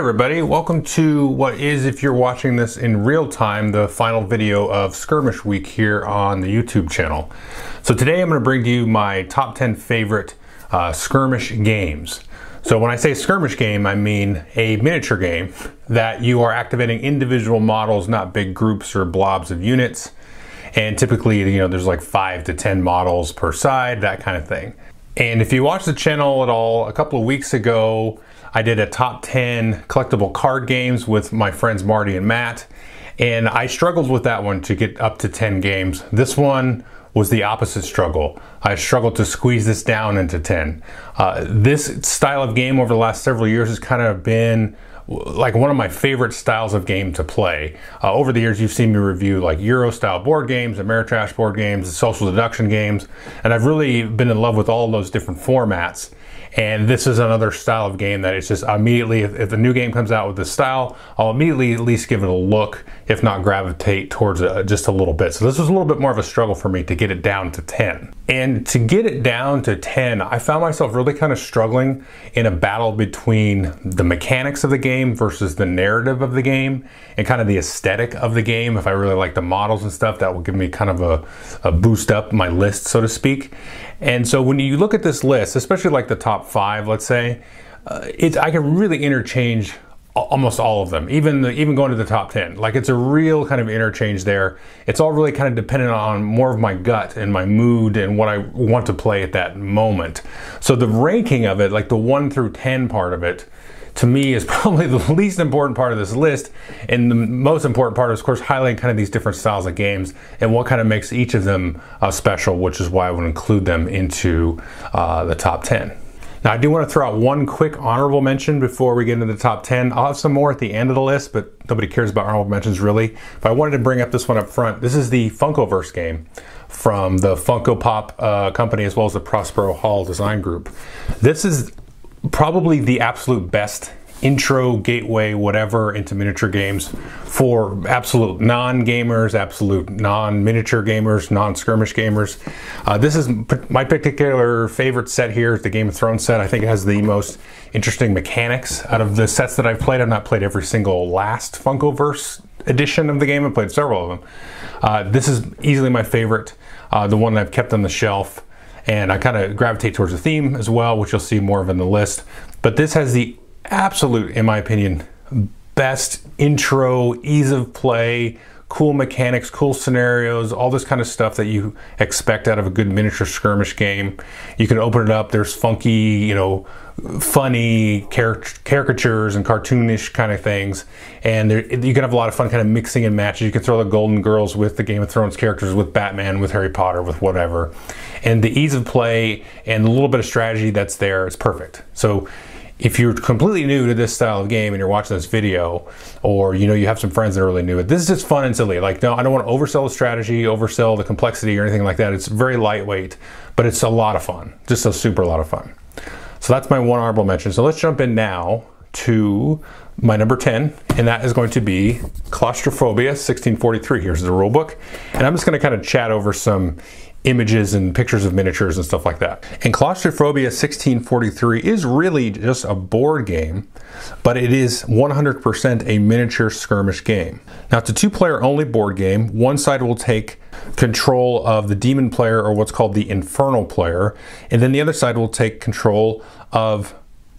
everybody, welcome to what is, if you're watching this in real time, the final video of Skirmish Week here on the YouTube channel. So today I'm going to bring to you my top 10 favorite uh, skirmish games. So when I say skirmish game, I mean a miniature game that you are activating individual models, not big groups or blobs of units. And typically, you know, there's like five to 10 models per side, that kind of thing. And if you watch the channel at all, a couple of weeks ago, I did a top 10 collectible card games with my friends Marty and Matt. And I struggled with that one to get up to 10 games. This one was the opposite struggle. I struggled to squeeze this down into 10. Uh, this style of game over the last several years has kind of been like one of my favorite styles of game to play. Uh, over the years, you've seen me review like Euro style board games, Ameritrash board games, social deduction games, and I've really been in love with all those different formats. And this is another style of game that it's just immediately, if, if the new game comes out with this style, I'll immediately at least give it a look, if not gravitate towards it just a little bit. So this was a little bit more of a struggle for me to get it down to 10. And to get it down to 10, I found myself really kind of struggling in a battle between the mechanics of the game versus the narrative of the game and kind of the aesthetic of the game. If I really like the models and stuff, that will give me kind of a, a boost up my list, so to speak. And so when you look at this list, especially like the top five, let's say, uh, I can really interchange almost all of them, even the, even going to the top 10. Like it's a real kind of interchange there. It's all really kind of dependent on more of my gut and my mood and what I want to play at that moment. So the ranking of it, like the 1 through 10 part of it, to me is probably the least important part of this list. And the most important part is, of course, highlighting kind of these different styles of games and what kind of makes each of them uh, special, which is why I would include them into uh, the top 10. Now, I do want to throw out one quick honorable mention before we get into the top 10. I'll have some more at the end of the list, but nobody cares about honorable mentions really. But I wanted to bring up this one up front. This is the Funkoverse game from the Funko Pop uh, company as well as the Prospero Hall Design Group. This is probably the absolute best intro, gateway, whatever into miniature games for absolute non-gamers, absolute non-miniature gamers, non-skirmish gamers. Uh, this is my particular favorite set here, the Game of Thrones set. I think it has the most interesting mechanics out of the sets that I've played. I've not played every single last Funkoverse edition of the game. I've played several of them. Uh, this is easily my favorite, uh, the one that I've kept on the shelf and I kind of gravitate towards the theme as well, which you'll see more of in the list. But this has the absolute, in my opinion, best intro, ease of play, cool mechanics, cool scenarios, all this kind of stuff that you expect out of a good miniature skirmish game. You can open it up, there's funky, you know, funny caricatures and cartoonish kind of things. And there, you can have a lot of fun kind of mixing and matches. You can throw the Golden Girls with the Game of Thrones characters, with Batman, with Harry Potter, with whatever. And the ease of play and a little bit of strategy that's there is perfect. So if you're completely new to this style of game and you're watching this video, or you know you have some friends that are really new, this is just fun and silly. Like, no, I don't want to oversell the strategy, oversell the complexity, or anything like that. It's very lightweight, but it's a lot of fun. Just a super lot of fun. So that's my one honorable mention. So let's jump in now to my number 10, and that is going to be Claustrophobia 1643. Here's the rule book, and I'm just going to kind of chat over some images and pictures of miniatures and stuff like that. And Claustrophobia 1643 is really just a board game, but it is 100% a miniature skirmish game. Now it's a two player only board game. One side will take control of the demon player or what's called the infernal player, and then the other side will take control of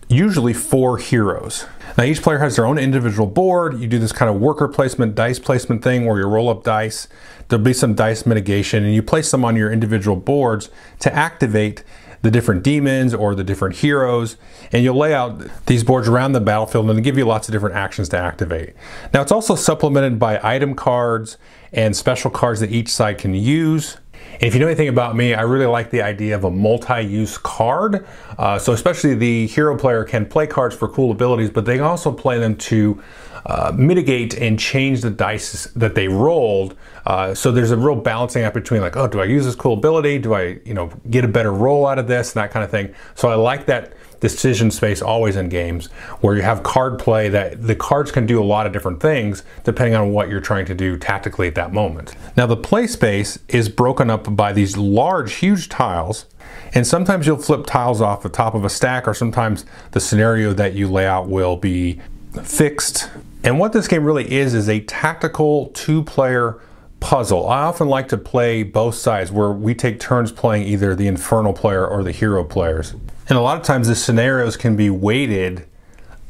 usually four heroes. Now each player has their own individual board. You do this kind of worker placement, dice placement thing where you roll up dice. There'll be some dice mitigation and you place them on your individual boards to activate the different demons or the different heroes, and you'll lay out these boards around the battlefield and give you lots of different actions to activate. Now it's also supplemented by item cards and special cards that each side can use. And if you know anything about me, I really like the idea of a multi-use card. Uh, so especially the hero player can play cards for cool abilities, but they can also play them to uh, mitigate and change the dice that they rolled. Uh, so there's a real balancing act between like, oh, do I use this cool ability? Do I, you know, get a better roll out of this and that kind of thing. So I like that decision space always in games where you have card play that the cards can do a lot of different things depending on what you're trying to do tactically at that moment. Now the play space is broken up by these large, huge tiles and sometimes you'll flip tiles off the top of a stack or sometimes the scenario that you lay out will be fixed. And what this game really is is a tactical two player puzzle. I often like to play both sides where we take turns playing either the infernal player or the hero players. And a lot of times the scenarios can be weighted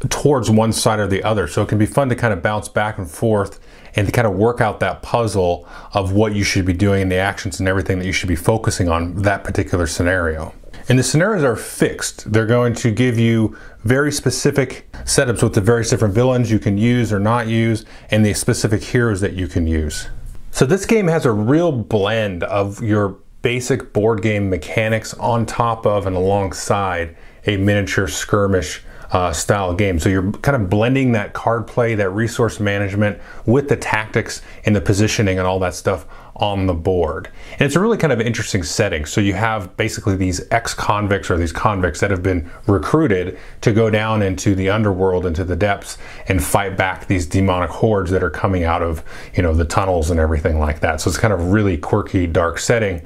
towards one side or the other. So it can be fun to kind of bounce back and forth and to kind of work out that puzzle of what you should be doing and the actions and everything that you should be focusing on that particular scenario. And the scenarios are fixed. They're going to give you very specific setups with the various different villains you can use or not use and the specific heroes that you can use. So this game has a real blend of your basic board game mechanics on top of and alongside a miniature skirmish uh, style game. So you're kind of blending that card play, that resource management with the tactics and the positioning and all that stuff on the board. And it's a really kind of interesting setting. So you have basically these ex-convicts or these convicts that have been recruited to go down into the underworld, into the depths and fight back these demonic hordes that are coming out of, you know, the tunnels and everything like that. So it's kind of really quirky, dark setting.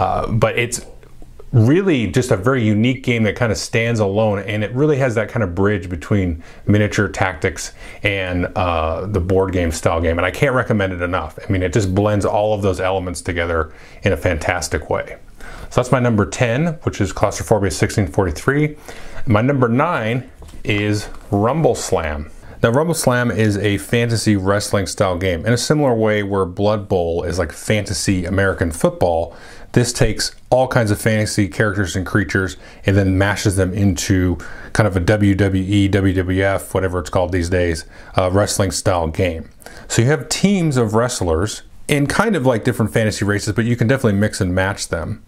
Uh, but it's really just a very unique game that kind of stands alone and it really has that kind of bridge between miniature tactics and uh, the board game style game and i can't recommend it enough. I mean it just blends all of those elements together in a fantastic way. So that's my number 10 which is claustrophobia 1643 my number 9 is rumble slam. Now, Rumble Slam is a fantasy wrestling style game. In a similar way where Blood Bowl is like fantasy American football. This takes all kinds of fantasy characters and creatures and then mashes them into kind of a WWE, WWF, whatever it's called these days, uh, wrestling style game. So you have teams of wrestlers in kind of like different fantasy races, but you can definitely mix and match them.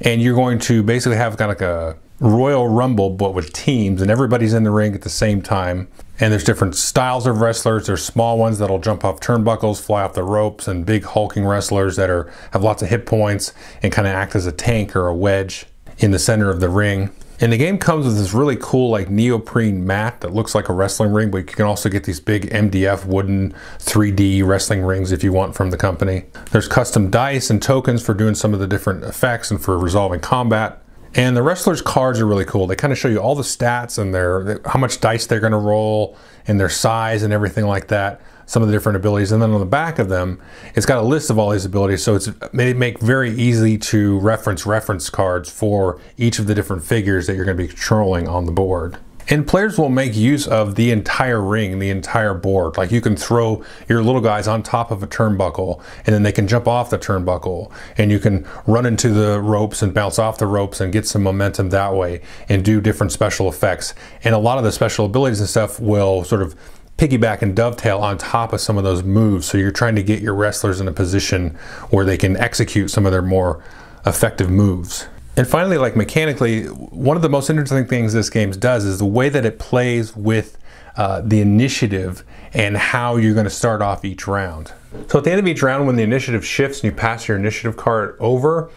And you're going to basically have kind of like a Royal Rumble, but with teams, and everybody's in the ring at the same time. And there's different styles of wrestlers. There's small ones that'll jump off turnbuckles, fly off the ropes, and big hulking wrestlers that are have lots of hit points and kind of act as a tank or a wedge in the center of the ring. And the game comes with this really cool like neoprene mat that looks like a wrestling ring, but you can also get these big MDF wooden 3D wrestling rings if you want from the company. There's custom dice and tokens for doing some of the different effects and for resolving combat. And the wrestlers' cards are really cool. They kind of show you all the stats and their how much dice they're going to roll and their size and everything like that. Some of the different abilities, and then on the back of them, it's got a list of all these abilities. So it's they make very easy to reference reference cards for each of the different figures that you're going to be controlling on the board. And players will make use of the entire ring, the entire board. Like you can throw your little guys on top of a turnbuckle and then they can jump off the turnbuckle and you can run into the ropes and bounce off the ropes and get some momentum that way and do different special effects. And a lot of the special abilities and stuff will sort of piggyback and dovetail on top of some of those moves. So you're trying to get your wrestlers in a position where they can execute some of their more effective moves. And finally, like mechanically, one of the most interesting things this game does is the way that it plays with uh, the initiative and how you're going to start off each round. So at the end of each round, when the initiative shifts and you pass your initiative card over,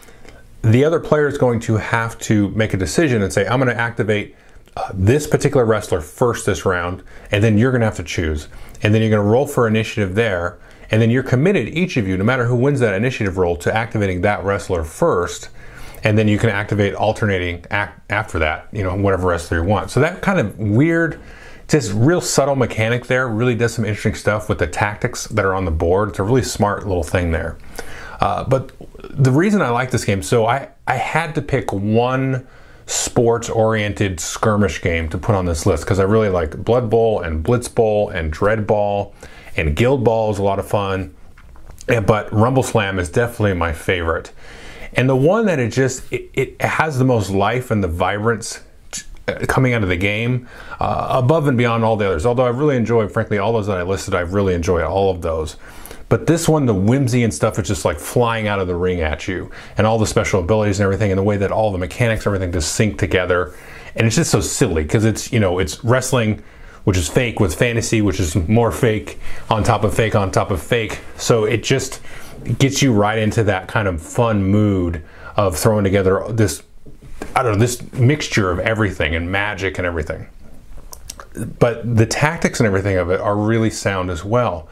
the other player is going to have to make a decision and say, I'm going to activate uh, this particular wrestler first this round, and then you're going to have to choose. And then you're going to roll for initiative there, and then you're committed, each of you, no matter who wins that initiative roll, to activating that wrestler first and then you can activate alternating act after that, you know, whatever wrestler you want. So that kind of weird, just real subtle mechanic there really does some interesting stuff with the tactics that are on the board. It's a really smart little thing there. Uh, but the reason I like this game, so I, I had to pick one sports oriented skirmish game to put on this list because I really like Blood Bowl and Blitz Bowl and Dread Ball and Guild Ball is a lot of fun. But Rumble Slam is definitely my favorite. And the one that it just it, it has the most life and the vibrance coming out of the game uh, above and beyond all the others. Although I really enjoy, frankly, all those that I listed, I really enjoy all of those. But this one, the whimsy and stuff is just like flying out of the ring at you, and all the special abilities and everything, and the way that all the mechanics, and everything just sync together, and it's just so silly because it's you know it's wrestling, which is fake, with fantasy, which is more fake on top of fake on top of fake. So it just gets you right into that kind of fun mood of throwing together this I don't know this mixture of everything and magic and everything. But the tactics and everything of it are really sound as well,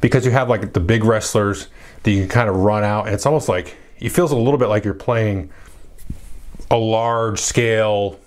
because you have like the big wrestlers that you can kind of run out, and it's almost like it feels a little bit like you're playing a large scale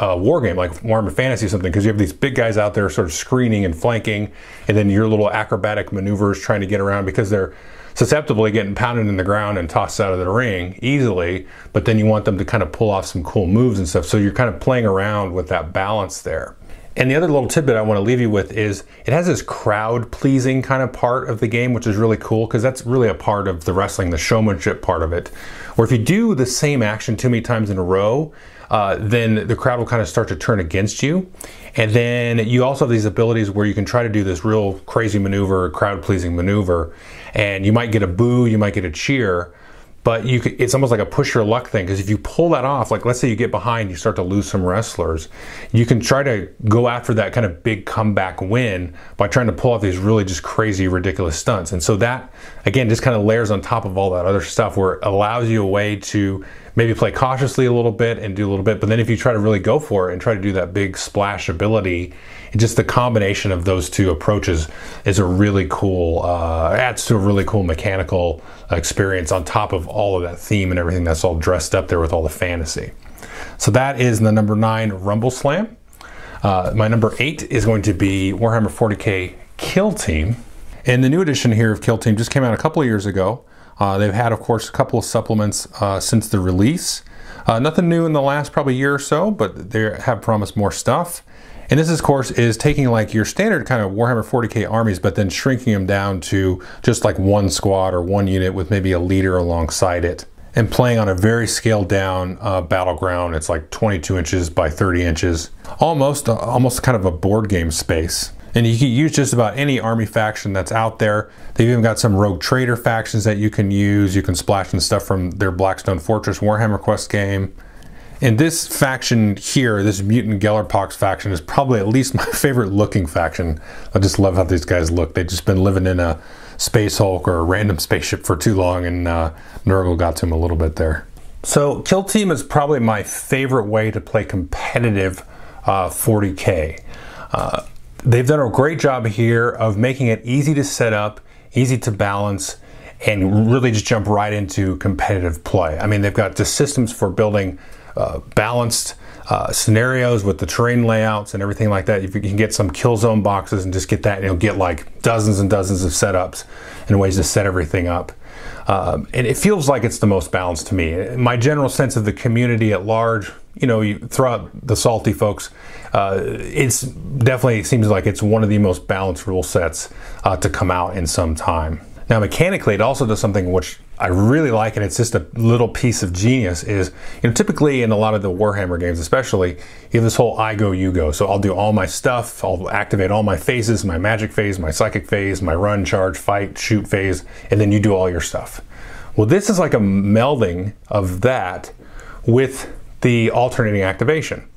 a war game like Warhammer Fantasy or something because you have these big guys out there sort of screening and flanking, and then your little acrobatic maneuvers trying to get around because they're susceptible to getting pounded in the ground and tossed out of the ring easily. But then you want them to kind of pull off some cool moves and stuff. So you're kind of playing around with that balance there. And the other little tidbit I want to leave you with is it has this crowd pleasing kind of part of the game, which is really cool because that's really a part of the wrestling, the showmanship part of it. Where if you do the same action too many times in a row, uh, then the crowd will kind of start to turn against you. And then you also have these abilities where you can try to do this real crazy maneuver, crowd pleasing maneuver, and you might get a boo, you might get a cheer but you could, it's almost like a push your luck thing because if you pull that off like let's say you get behind you start to lose some wrestlers you can try to go after that kind of big comeback win by trying to pull off these really just crazy ridiculous stunts. And so that again just kind of layers on top of all that other stuff where it allows you a way to maybe play cautiously a little bit and do a little bit but then if you try to really go for it and try to do that big splash ability just the combination of those two approaches is a really cool uh, adds to a really cool mechanical experience on top of all of that theme and everything that's all dressed up there with all the fantasy. So that is the number nine Rumble Slam. Uh, my number eight is going to be Warhammer 40k Kill Team. And the new edition here of Kill Team just came out a couple of years ago. Uh, they've had, of course, a couple of supplements uh, since the release. Uh, nothing new in the last probably year or so, but they have promised more stuff. And this, of course, is taking like your standard kind of Warhammer 40k armies, but then shrinking them down to just like one squad or one unit with maybe a leader alongside it. And playing on a very scaled down uh, battleground. It's like 22 inches by 30 inches. Almost, uh, almost kind of a board game space. And you can use just about any army faction that's out there. They've even got some rogue trader factions that you can use. You can splash in stuff from their Blackstone Fortress Warhammer Quest game. And this faction here, this Mutant Gellerpox faction, is probably at least my favorite looking faction. I just love how these guys look. They've just been living in a Space Hulk or a random spaceship for too long, and uh, Nurgle got to him a little bit there. So, Kill Team is probably my favorite way to play competitive uh, 40K. Uh, they've done a great job here of making it easy to set up, easy to balance, and really just jump right into competitive play. I mean, they've got the systems for building uh, balanced uh, scenarios with the terrain layouts and everything like that. If you can get some kill zone boxes and just get that, you'll get like dozens and dozens of setups and ways to set everything up. Um, and it feels like it's the most balanced to me. My general sense of the community at large, you know, you throw out the salty folks, uh, it's definitely seems like it's one of the most balanced rule sets uh, to come out in some time. Now, mechanically, it also does something which I really like, and it's just a little piece of genius. Is you know typically in a lot of the Warhammer games, especially, you have this whole I go you go. So I'll do all my stuff, I'll activate all my phases, my magic phase, my psychic phase, my run, charge, fight, shoot phase, and then you do all your stuff. Well, this is like a melding of that with the alternating activation.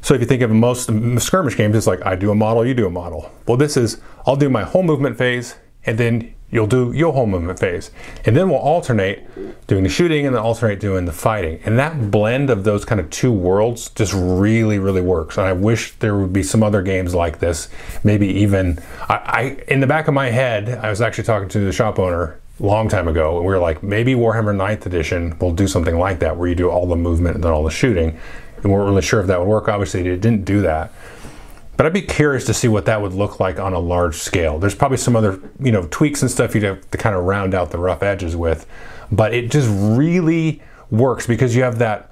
So if you think of most skirmish games, it's like I do a model, you do a model. Well, this is I'll do my whole movement phase, and then you'll do your whole movement phase. And then we'll alternate doing the shooting and then alternate doing the fighting. And that blend of those kind of two worlds just really, really works. And I wish there would be some other games like this. Maybe even, I, I in the back of my head, I was actually talking to the shop owner long time ago, and we were like, maybe Warhammer 9th edition will do something like that, where you do all the movement and then all the shooting. And we weren't really sure if that would work. Obviously, it didn't do that. But I'd be curious to see what that would look like on a large scale. There's probably some other, you know, tweaks and stuff you'd have to kind of round out the rough edges with. But it just really works because you have that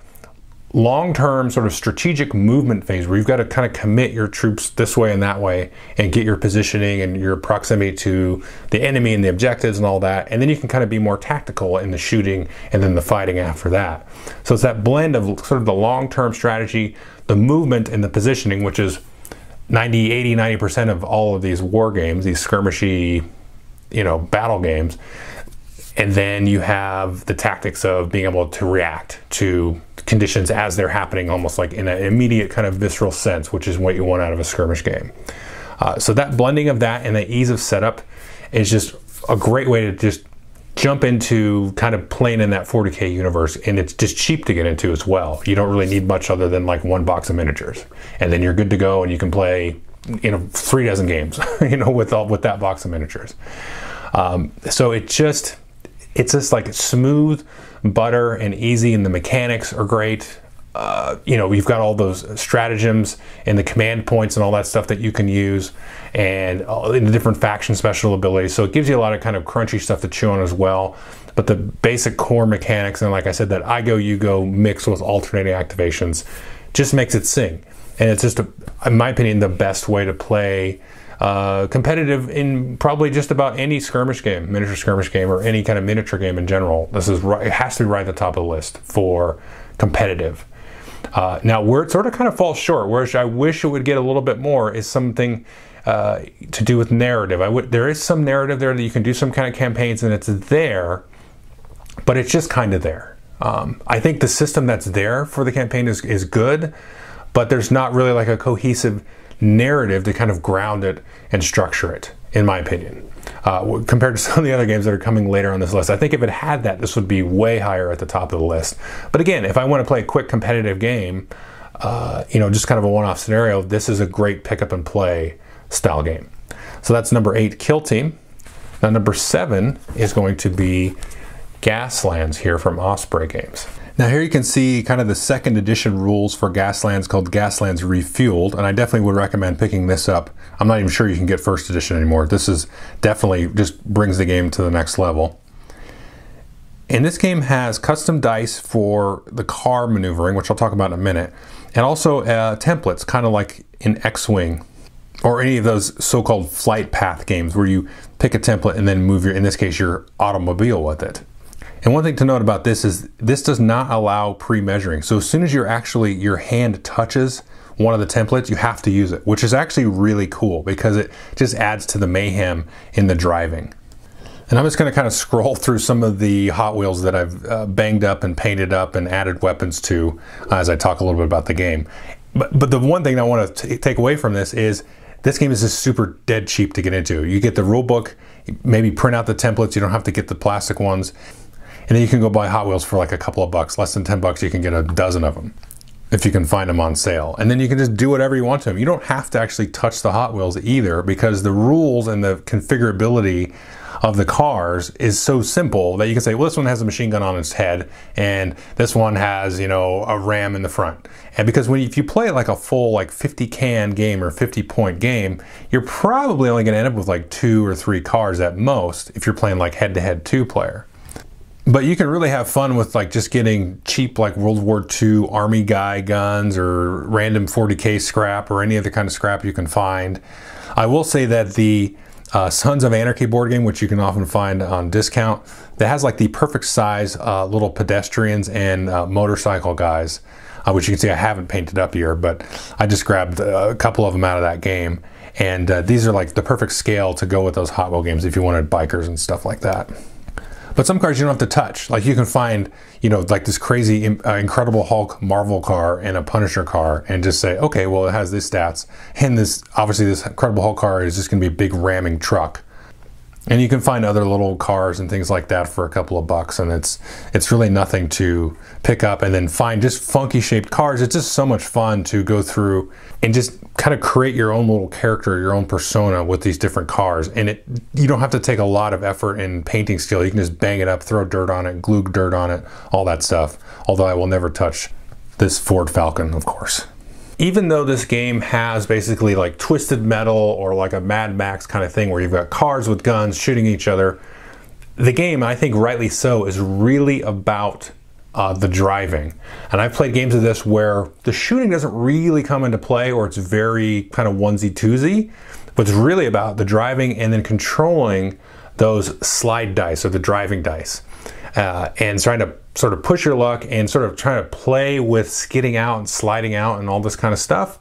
long-term sort of strategic movement phase where you've got to kind of commit your troops this way and that way and get your positioning and your proximity to the enemy and the objectives and all that and then you can kind of be more tactical in the shooting and then the fighting after that so it's that blend of sort of the long-term strategy the movement and the positioning which is 90, 80, 90% of all of these war games, these skirmishy, you know, battle games. And then you have the tactics of being able to react to conditions as they're happening, almost like in an immediate kind of visceral sense, which is what you want out of a skirmish game. Uh, so that blending of that and the ease of setup is just a great way to just jump into kind of playing in that 40k universe and it's just cheap to get into as well. You don't really need much other than like one box of miniatures. And then you're good to go and you can play you know three dozen games you know with all with that box of miniatures. Um, so it just it's just like smooth butter and easy and the mechanics are great uh, you know, you've got all those stratagems and the command points and all that stuff that you can use, and the different faction special abilities. So it gives you a lot of kind of crunchy stuff to chew on as well. But the basic core mechanics, and like I said, that I go, you go mix with alternating activations, just makes it sing. And it's just, a, in my opinion, the best way to play uh, competitive in probably just about any skirmish game, miniature skirmish game, or any kind of miniature game in general. This is right, it has to be right at the top of the list for competitive. Uh, now, where it sort of kind of falls short, where I wish it would get a little bit more, is something uh, to do with narrative. I would there is some narrative there that you can do some kind of campaigns, and it's there, but it's just kind of there. Um, I think the system that's there for the campaign is is good, but there's not really like a cohesive narrative to kind of ground it and structure it, in my opinion. Uh, compared to some of the other games that are coming later on this list. I think if it had that, this would be way higher at the top of the list. But again, if I want to play a quick competitive game, uh, you know, just kind of a one-off scenario, this is a great pick up and play style game. So that's number eight, Kill Team. Now number seven is going to be Gaslands here from Osprey Games. Now here you can see kind of the second edition rules for Gaslands called Gaslands Refueled, and I definitely would recommend picking this up. I'm not even sure you can get first edition anymore. This is definitely just brings the game to the next level. And this game has custom dice for the car maneuvering, which I'll talk about in a minute, and also uh, templates, kind of like in X-Wing or any of those so-called flight path games where you pick a template and then move your, in this case, your automobile with it. And one thing to note about this is this does not allow pre-measuring. So as soon as you're actually, your hand touches one of the templates, you have to use it, which is actually really cool because it just adds to the mayhem in the driving. And I'm just to kind of scroll through some of the Hot Wheels that I've uh, banged up and painted up and added weapons to uh, as I talk a little bit about the game. But, but the one thing I want to take away from this is this game is just super dead cheap to get into. You get the rule book, maybe print out the templates, you don't have to get the plastic ones. And then you can go buy Hot Wheels for like a couple of bucks, less than 10 bucks, you can get a dozen of them if you can find them on sale. And then you can just do whatever you want to them. You don't have to actually touch the Hot Wheels either because the rules and the configurability of the cars is so simple that you can say, well, this one has a machine gun on its head, and this one has, you know, a ram in the front. And because when if you play like a full like 50 can game or 50 point game, you're probably only going to end up with like two or three cars at most if you're playing like head to head two player but you can really have fun with like just getting cheap like World War II Army guy guns or random 40k scrap or any other kind of scrap you can find. I will say that the uh, Sons of Anarchy board game, which you can often find on discount, that has like the perfect size uh, little pedestrians and uh, motorcycle guys, uh, which you can see I haven't painted up here, but I just grabbed a couple of them out of that game. And uh, these are like the perfect scale to go with those Hot Wheel games if you wanted bikers and stuff like that. But some cars you don't have to touch. Like you can find, you know, like this crazy uh, Incredible Hulk Marvel car and a Punisher car, and just say, okay, well, it has these stats, and this obviously this Incredible Hulk car is just going to be a big ramming truck. And you can find other little cars and things like that for a couple of bucks, and it's it's really nothing to pick up and then find just funky shaped cars. It's just so much fun to go through and just kind of create your own little character, your own persona with these different cars. And it you don't have to take a lot of effort in painting skill. You can just bang it up, throw dirt on it, glue dirt on it, all that stuff. Although I will never touch this Ford Falcon, of course even though this game has basically like twisted metal or like a Mad Max kind of thing where you've got cars with guns shooting each other, the game, I think rightly so, is really about uh, the driving. And I've played games of this where the shooting doesn't really come into play or it's very kind of onesie twosie, but it's really about the driving and then controlling those slide dice or the driving dice uh, and trying to sort of push your luck and sort of trying to play with skidding out and sliding out and all this kind of stuff.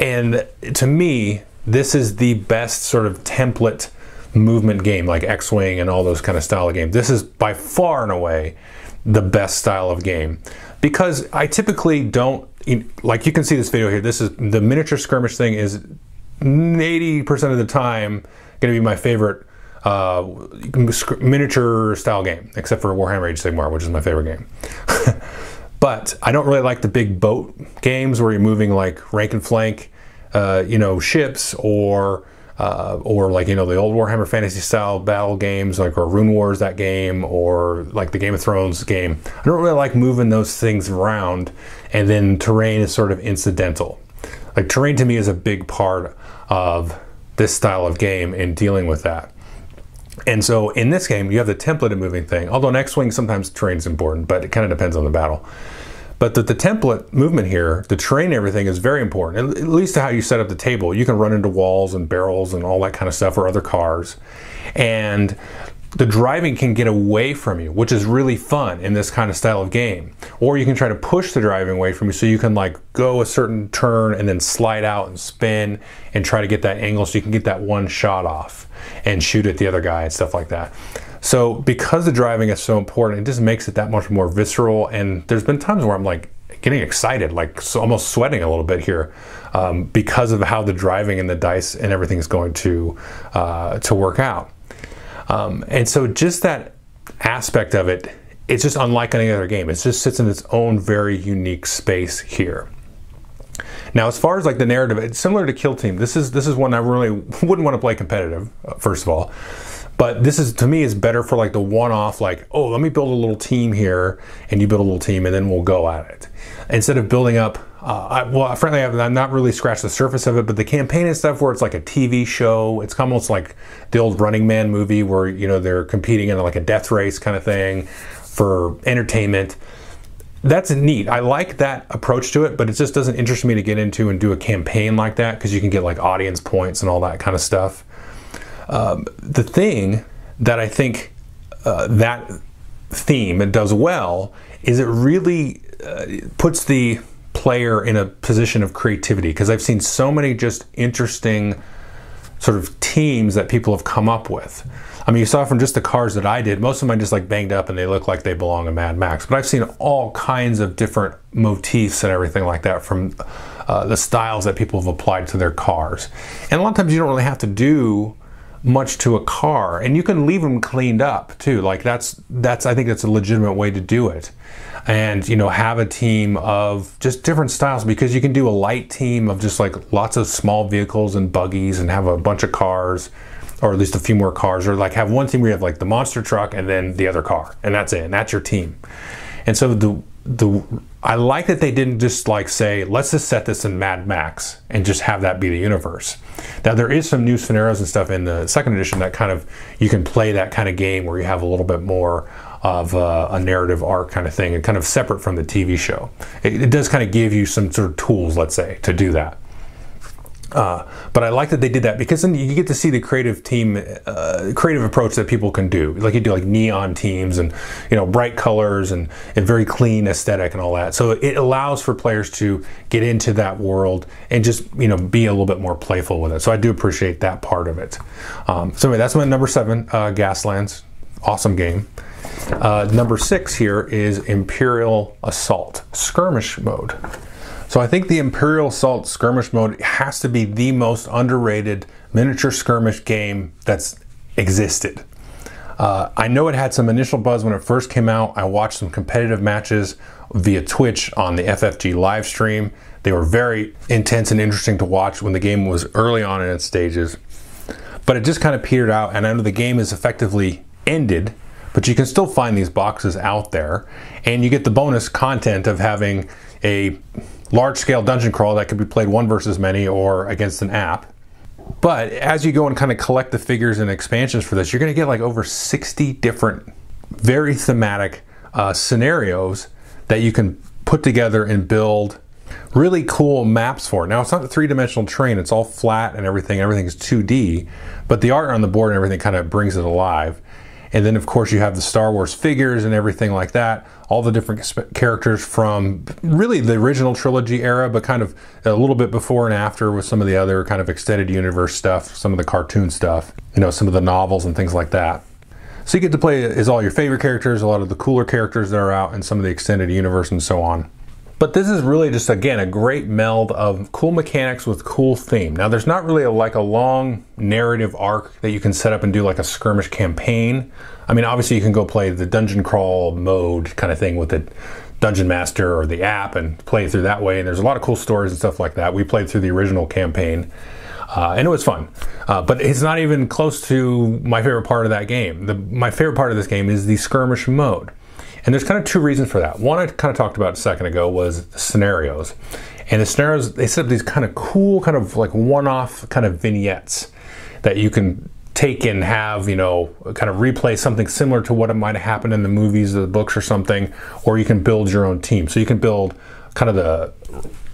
And to me, this is the best sort of template movement game like X-Wing and all those kind of style of game. This is by far and away the best style of game because I typically don't like you can see this video here. This is the miniature skirmish thing is 80% of the time going to be my favorite uh, miniature style game, except for Warhammer Age Sigmar, which is my favorite game. but I don't really like the big boat games where you're moving like rank and flank, uh, you know, ships or uh, or like you know the old Warhammer Fantasy style battle games, like or Rune Wars that game, or like the Game of Thrones game. I don't really like moving those things around, and then terrain is sort of incidental. Like terrain to me is a big part of this style of game in dealing with that. And so in this game, you have the template of moving thing. Although in X-Wing, sometimes is important, but it kind of depends on the battle. But the, the template movement here, the terrain everything is very important, at least to how you set up the table. You can run into walls and barrels and all that kind of stuff or other cars. And the driving can get away from you, which is really fun in this kind of style of game. Or you can try to push the driving away from you so you can like go a certain turn and then slide out and spin and try to get that angle so you can get that one shot off and shoot at the other guy and stuff like that. So because the driving is so important, it just makes it that much more visceral. And there's been times where I'm like getting excited, like so almost sweating a little bit here, um, because of how the driving and the dice and everything is going to uh, to work out. Um, and so just that aspect of it, it's just unlike any other game. It just sits in its own very unique space here. Now, as far as like the narrative, it's similar to Kill Team. This is this is one I really wouldn't want to play competitive. Uh, first of all, but this is to me is better for like the one-off, like oh, let me build a little team here, and you build a little team, and then we'll go at it. Instead of building up, uh, I, well, frankly, I've not really scratched the surface of it, but the campaign and stuff where it's like a TV show, it's almost like the old Running Man movie where you know they're competing in like a death race kind of thing for entertainment that's neat. I like that approach to it, but it just doesn't interest me to get into and do a campaign like that because you can get like audience points and all that kind of stuff. Um, the thing that I think uh, that theme it does well is it really uh, puts the player in a position of creativity because I've seen so many just interesting sort of teams that people have come up with. I mean, you saw from just the cars that I did, most of are just like banged up and they look like they belong in Mad Max. But I've seen all kinds of different motifs and everything like that from uh, the styles that people have applied to their cars. And a lot of times you don't really have to do much to a car. And you can leave them cleaned up too. Like that's that's i think that's a legitimate way to do it. And you know have a team of just different styles because you can do a light team of just like lots of small vehicles and buggies and have a bunch of cars or at least a few more cars or like have one team where you have like the monster truck and then the other car and that's it and that's your team. And so the the I like that they didn't just like say, let's just set this in Mad Max and just have that be the universe. Now there is some new scenarios and stuff in the second edition that kind of you can play that kind of game where you have a little bit more of a, a narrative arc kind of thing and kind of separate from the TV show. It, it does kind of give you some sort of tools, let's say, to do that. Uh, but I like that they did that because then you get to see the creative team, uh, creative approach that people can do. Like you do like neon teams and you know bright colors and, and very clean aesthetic and all that. So it allows for players to get into that world and just you know be a little bit more playful with it. So I do appreciate that part of it. Um, so anyway, that's my number seven, uh, Gaslands. Awesome game. Uh, number six here is Imperial Assault Skirmish mode. So I think the Imperial Assault skirmish mode has to be the most underrated miniature skirmish game that's existed. Uh, I know it had some initial buzz when it first came out. I watched some competitive matches via Twitch on the FFG live stream. They were very intense and interesting to watch when the game was early on in its stages. But it just kind of petered out, and I know the game is effectively ended, but you can still find these boxes out there, and you get the bonus content of having a large scale dungeon crawl that could be played one versus many or against an app. But as you go and kind of collect the figures and expansions for this, you're going to get like over 60 different, very thematic uh, scenarios that you can put together and build really cool maps for. Now, it's not a three dimensional train, it's all flat and everything, everything's 2D, but the art on the board and everything kind of brings it alive. And then, of course, you have the Star Wars figures and everything like that. All the different characters from really the original trilogy era, but kind of a little bit before and after with some of the other kind of extended universe stuff, some of the cartoon stuff, you know, some of the novels and things like that. So you get to play as all your favorite characters, a lot of the cooler characters that are out, and some of the extended universe and so on. But this is really just again a great meld of cool mechanics with cool theme. Now there's not really a, like a long narrative arc that you can set up and do like a skirmish campaign. I mean obviously you can go play the dungeon crawl mode kind of thing with the dungeon master or the app and play through that way and there's a lot of cool stories and stuff like that. We played through the original campaign. Uh, and it was fun, uh, but it's not even close to my favorite part of that game. The, my favorite part of this game is the skirmish mode. And there's kind of two reasons for that. One I kind of talked about a second ago was scenarios. And the scenarios, they set up these kind of cool, kind of like one off kind of vignettes that you can take and have, you know, kind of replay something similar to what it might have happened in the movies or the books or something, or you can build your own team. So you can build kind of the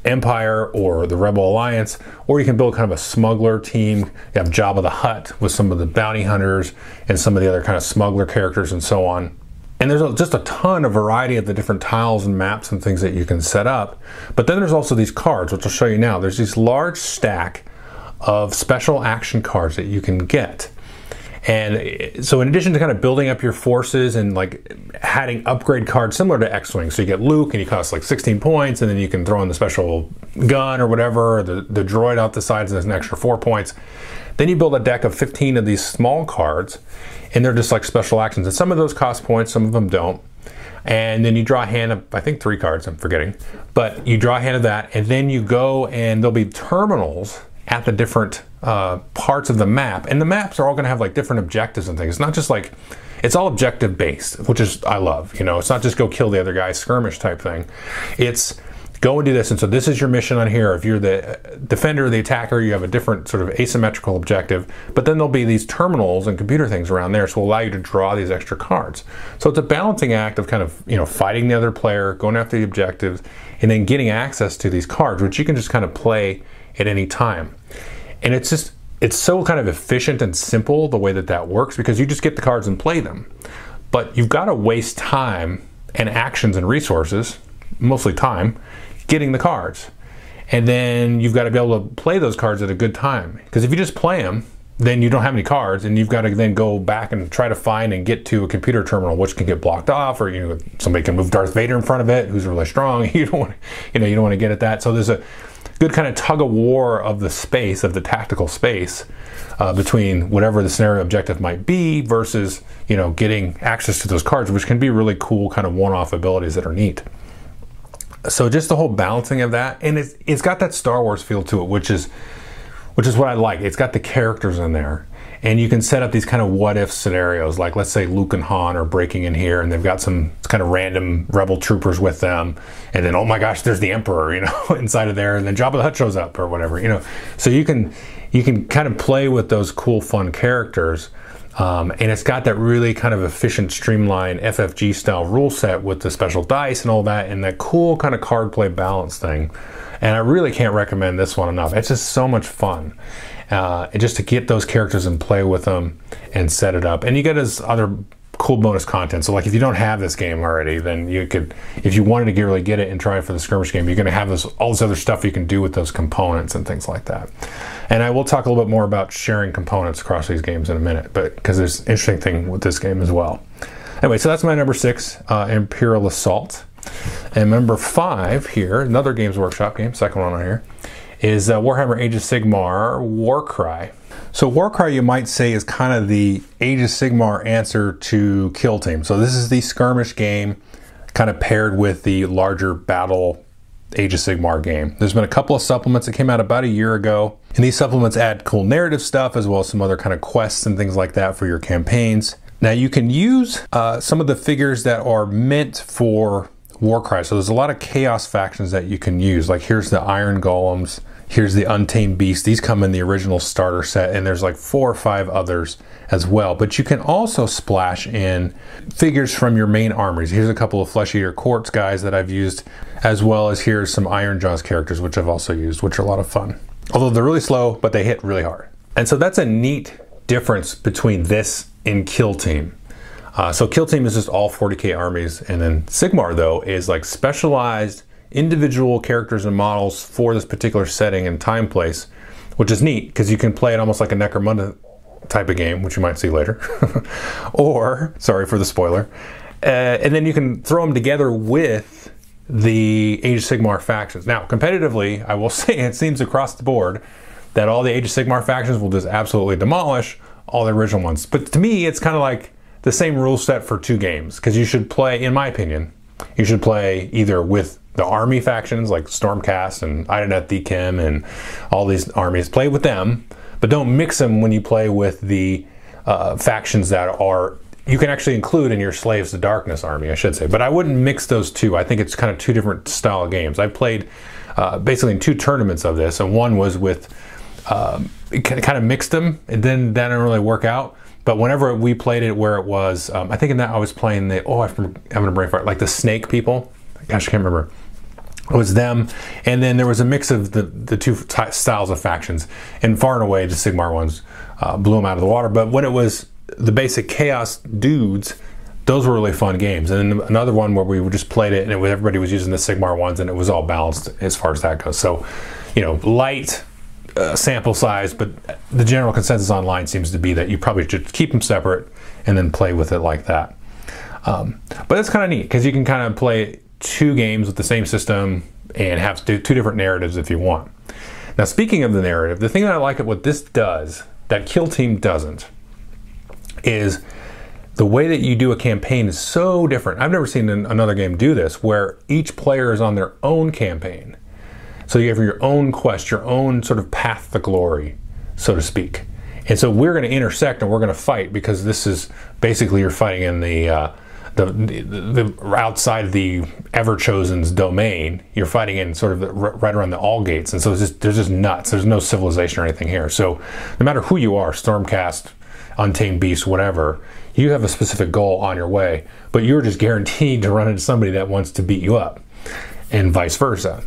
Empire or the Rebel Alliance, or you can build kind of a smuggler team. You have Jabba the Hutt with some of the bounty hunters and some of the other kind of smuggler characters and so on. And there's just a ton of variety of the different tiles and maps and things that you can set up. But then there's also these cards, which I'll show you now. There's this large stack of special action cards that you can get. And eh, so, in addition to kind of building up your forces and like adding upgrade cards similar to X Wing, so you get Luke and he costs like 16 points, and then you can throw in the special gun or whatever, or the, the droid out the sides, and there's an extra four points. Then you build a deck of 15 of these small cards, and they're just like special actions. And some of those cost points, some of them don't. And then you draw a hand of, I think, three cards, I'm forgetting. But you draw a hand of that, and then you go and there'll be terminals at the different uh, parts of the map. And the maps are all going to have like different objectives and things. It's not just like, it's all objective based, which is, I love. You know, it's not just go kill the other guy, skirmish type thing. It's, go and do this. And so this is your mission on here. If you're the defender the attacker, you have a different sort of asymmetrical objective. But then there'll be these terminals and computer things around there, so will allow you to draw these extra cards. So it's a balancing act of kind of you know fighting the other player, going after the objectives, and then getting access to these cards, which you can just kind of play at any time. And it's just it's so kind of efficient and simple the way that that works because you just get the cards and play them. But you've got to waste time and actions and resources, mostly time, getting the cards. And then you've got to be able to play those cards at a good time. Because if you just play them, then you don't have any cards, and you've got to then go back and try to find and get to a computer terminal, which can get blocked off, or you know somebody can move Darth Vader in front of it, who's really strong. You don't want, you know, you don't want to get at that. So there's a good kind of tug of war of the space of the tactical space uh, between whatever the scenario objective might be versus you know getting access to those cards, which can be really cool kind of one-off abilities that are neat so just the whole balancing of that and it's it's got that Star Wars feel to it which is which is what I like. It's got the characters in there and you can set up these kind of what if scenarios like let's say Luke and Han are breaking in here and they've got some kind of random rebel troopers with them and then oh my gosh there's the emperor you know inside of there and then Jabba the Hutt shows up or whatever you know. So you can you can kind of play with those cool fun characters um, and it's got that really kind of efficient, streamlined FFG style rule set with the special dice and all that, and that cool kind of card play balance thing. And I really can't recommend this one enough. It's just so much fun. Uh, just to get those characters and play with them and set it up. And you get his other cool bonus content. So like if you don't have this game already, then you could, if you wanted to really get it and try it for the skirmish game, you're going to have this all this other stuff you can do with those components and things like that. And I will talk a little bit more about sharing components across these games in a minute, but because there's an interesting thing with this game as well. Anyway, so that's my number six, uh, Imperial Assault. And number five here, another Games Workshop game, second one on here, is uh, Warhammer Age of Sigmar Warcry. So Warcry, you might say, is kind of the Age of Sigmar answer to Kill Team. So this is the skirmish game, kind of paired with the larger battle Age of Sigmar game. There's been a couple of supplements that came out about a year ago, and these supplements add cool narrative stuff as well as some other kind of quests and things like that for your campaigns. Now you can use uh, some of the figures that are meant for Warcry. So there's a lot of chaos factions that you can use. Like here's the Iron Golems, Here's the Untamed Beast. These come in the original starter set, and there's like four or five others as well. But you can also splash in figures from your main armories. Here's a couple of Flesh Eater Courts guys that I've used, as well as here's some Ironjawz characters, which I've also used, which are a lot of fun. Although they're really slow, but they hit really hard. And so that's a neat difference between this and Kill Team. Uh, so Kill Team is just all 40k armies, and then Sigmar though is like specialized individual characters and models for this particular setting and time place, which is neat because you can play it almost like a Necromunda type of game, which you might see later. or, sorry for the spoiler, uh, and then you can throw them together with the Age of Sigmar factions. Now, competitively, I will say it seems across the board that all the Age of Sigmar factions will just absolutely demolish all the original ones. But to me, it's kind of like the same rule set for two games because you should play, in my opinion, you should play either with the army factions like Stormcast and Idoneth Deepkin and all these armies. Play with them, but don't mix them when you play with the uh, factions that are you can actually include in your Slaves to Darkness army, I should say. But I wouldn't mix those two. I think it's kind of two different style of games. I played uh, basically in two tournaments of this, and one was with um, kind of mixed them, and then that didn't really work out. But whenever we played it, where it was, um, I think in that I was playing the oh, I'm having a brain fart, like the Snake people. Gosh, I can't remember. Was them, and then there was a mix of the the two styles of factions, and far and away the Sigmar ones uh, blew them out of the water. But when it was the basic chaos dudes, those were really fun games. And then another one where we just played it and it was, everybody was using the Sigmar ones and it was all balanced as far as that goes. So, you know, light uh, sample size, but the general consensus online seems to be that you probably should keep them separate and then play with it like that. Um, but it's kind of neat because you can kind of play two games with the same system and have two different narratives if you want. Now, speaking of the narrative, the thing that I like at what this does that Kill Team doesn't is the way that you do a campaign is so different. I've never seen another game do this where each player is on their own campaign. So you have your own quest, your own sort of path to glory, so to speak. And so we're going to intersect and we're going to fight because this is basically you're fighting in the uh, the, the, outside the Everchosen's domain. You're fighting in sort of the, right around the all gates, and so just, there's just nuts. There's no civilization or anything here. So no matter who you are, Stormcast, untamed beast, whatever, you have a specific goal on your way, but you're just guaranteed to run into somebody that wants to beat you up, and vice versa.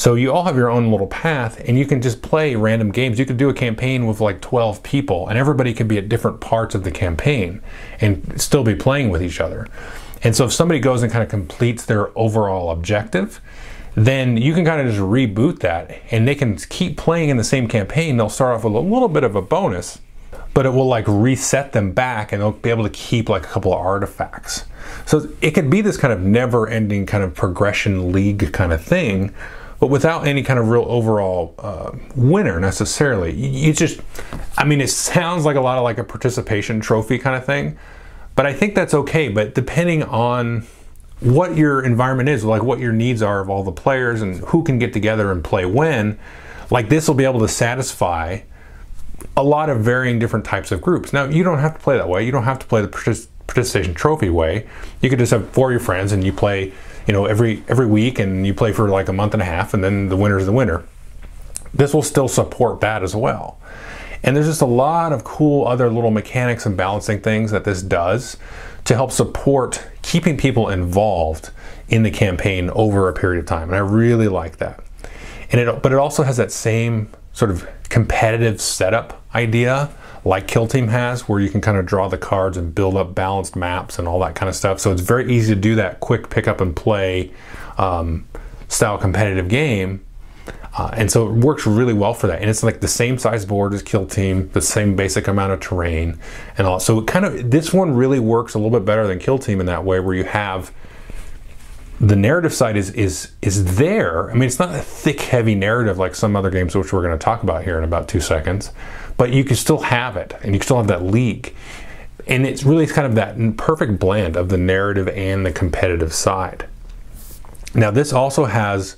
So you all have your own little path, and you can just play random games. You could do a campaign with like 12 people, and everybody can be at different parts of the campaign and still be playing with each other. And so if somebody goes and kind of completes their overall objective, then you can kind of just reboot that and they can keep playing in the same campaign. They'll start off with a little bit of a bonus but it will like reset them back and they'll be able to keep like a couple of artifacts. So it could be this kind of never ending kind of progression league kind of thing, but without any kind of real overall uh, winner necessarily. You just, I mean, it sounds like a lot of like a participation trophy kind of thing, but I think that's okay. But depending on what your environment is, like what your needs are of all the players and who can get together and play when, like this will be able to satisfy a lot of varying different types of groups. Now, you don't have to play that way. You don't have to play the participation trophy way. You could just have four of your friends and you play, you know, every every week and you play for like a month and a half and then the winner is the winner. This will still support that as well. And there's just a lot of cool other little mechanics and balancing things that this does to help support keeping people involved in the campaign over a period of time. And I really like that. And it but it also has that same sort of competitive setup idea like Kill Team has, where you can kind of draw the cards and build up balanced maps and all that kind of stuff. So it's very easy to do that quick pick up and play um, style competitive game. Uh, and so it works really well for that. And it's like the same size board as Kill Team, the same basic amount of terrain and all. So it kind of, this one really works a little bit better than Kill Team in that way, where you have the narrative side is is is there. I mean, it's not a thick, heavy narrative like some other games, which we're going to talk about here in about two seconds. But you can still have it, and you can still have that leak. And it's really kind of that perfect blend of the narrative and the competitive side. Now, this also has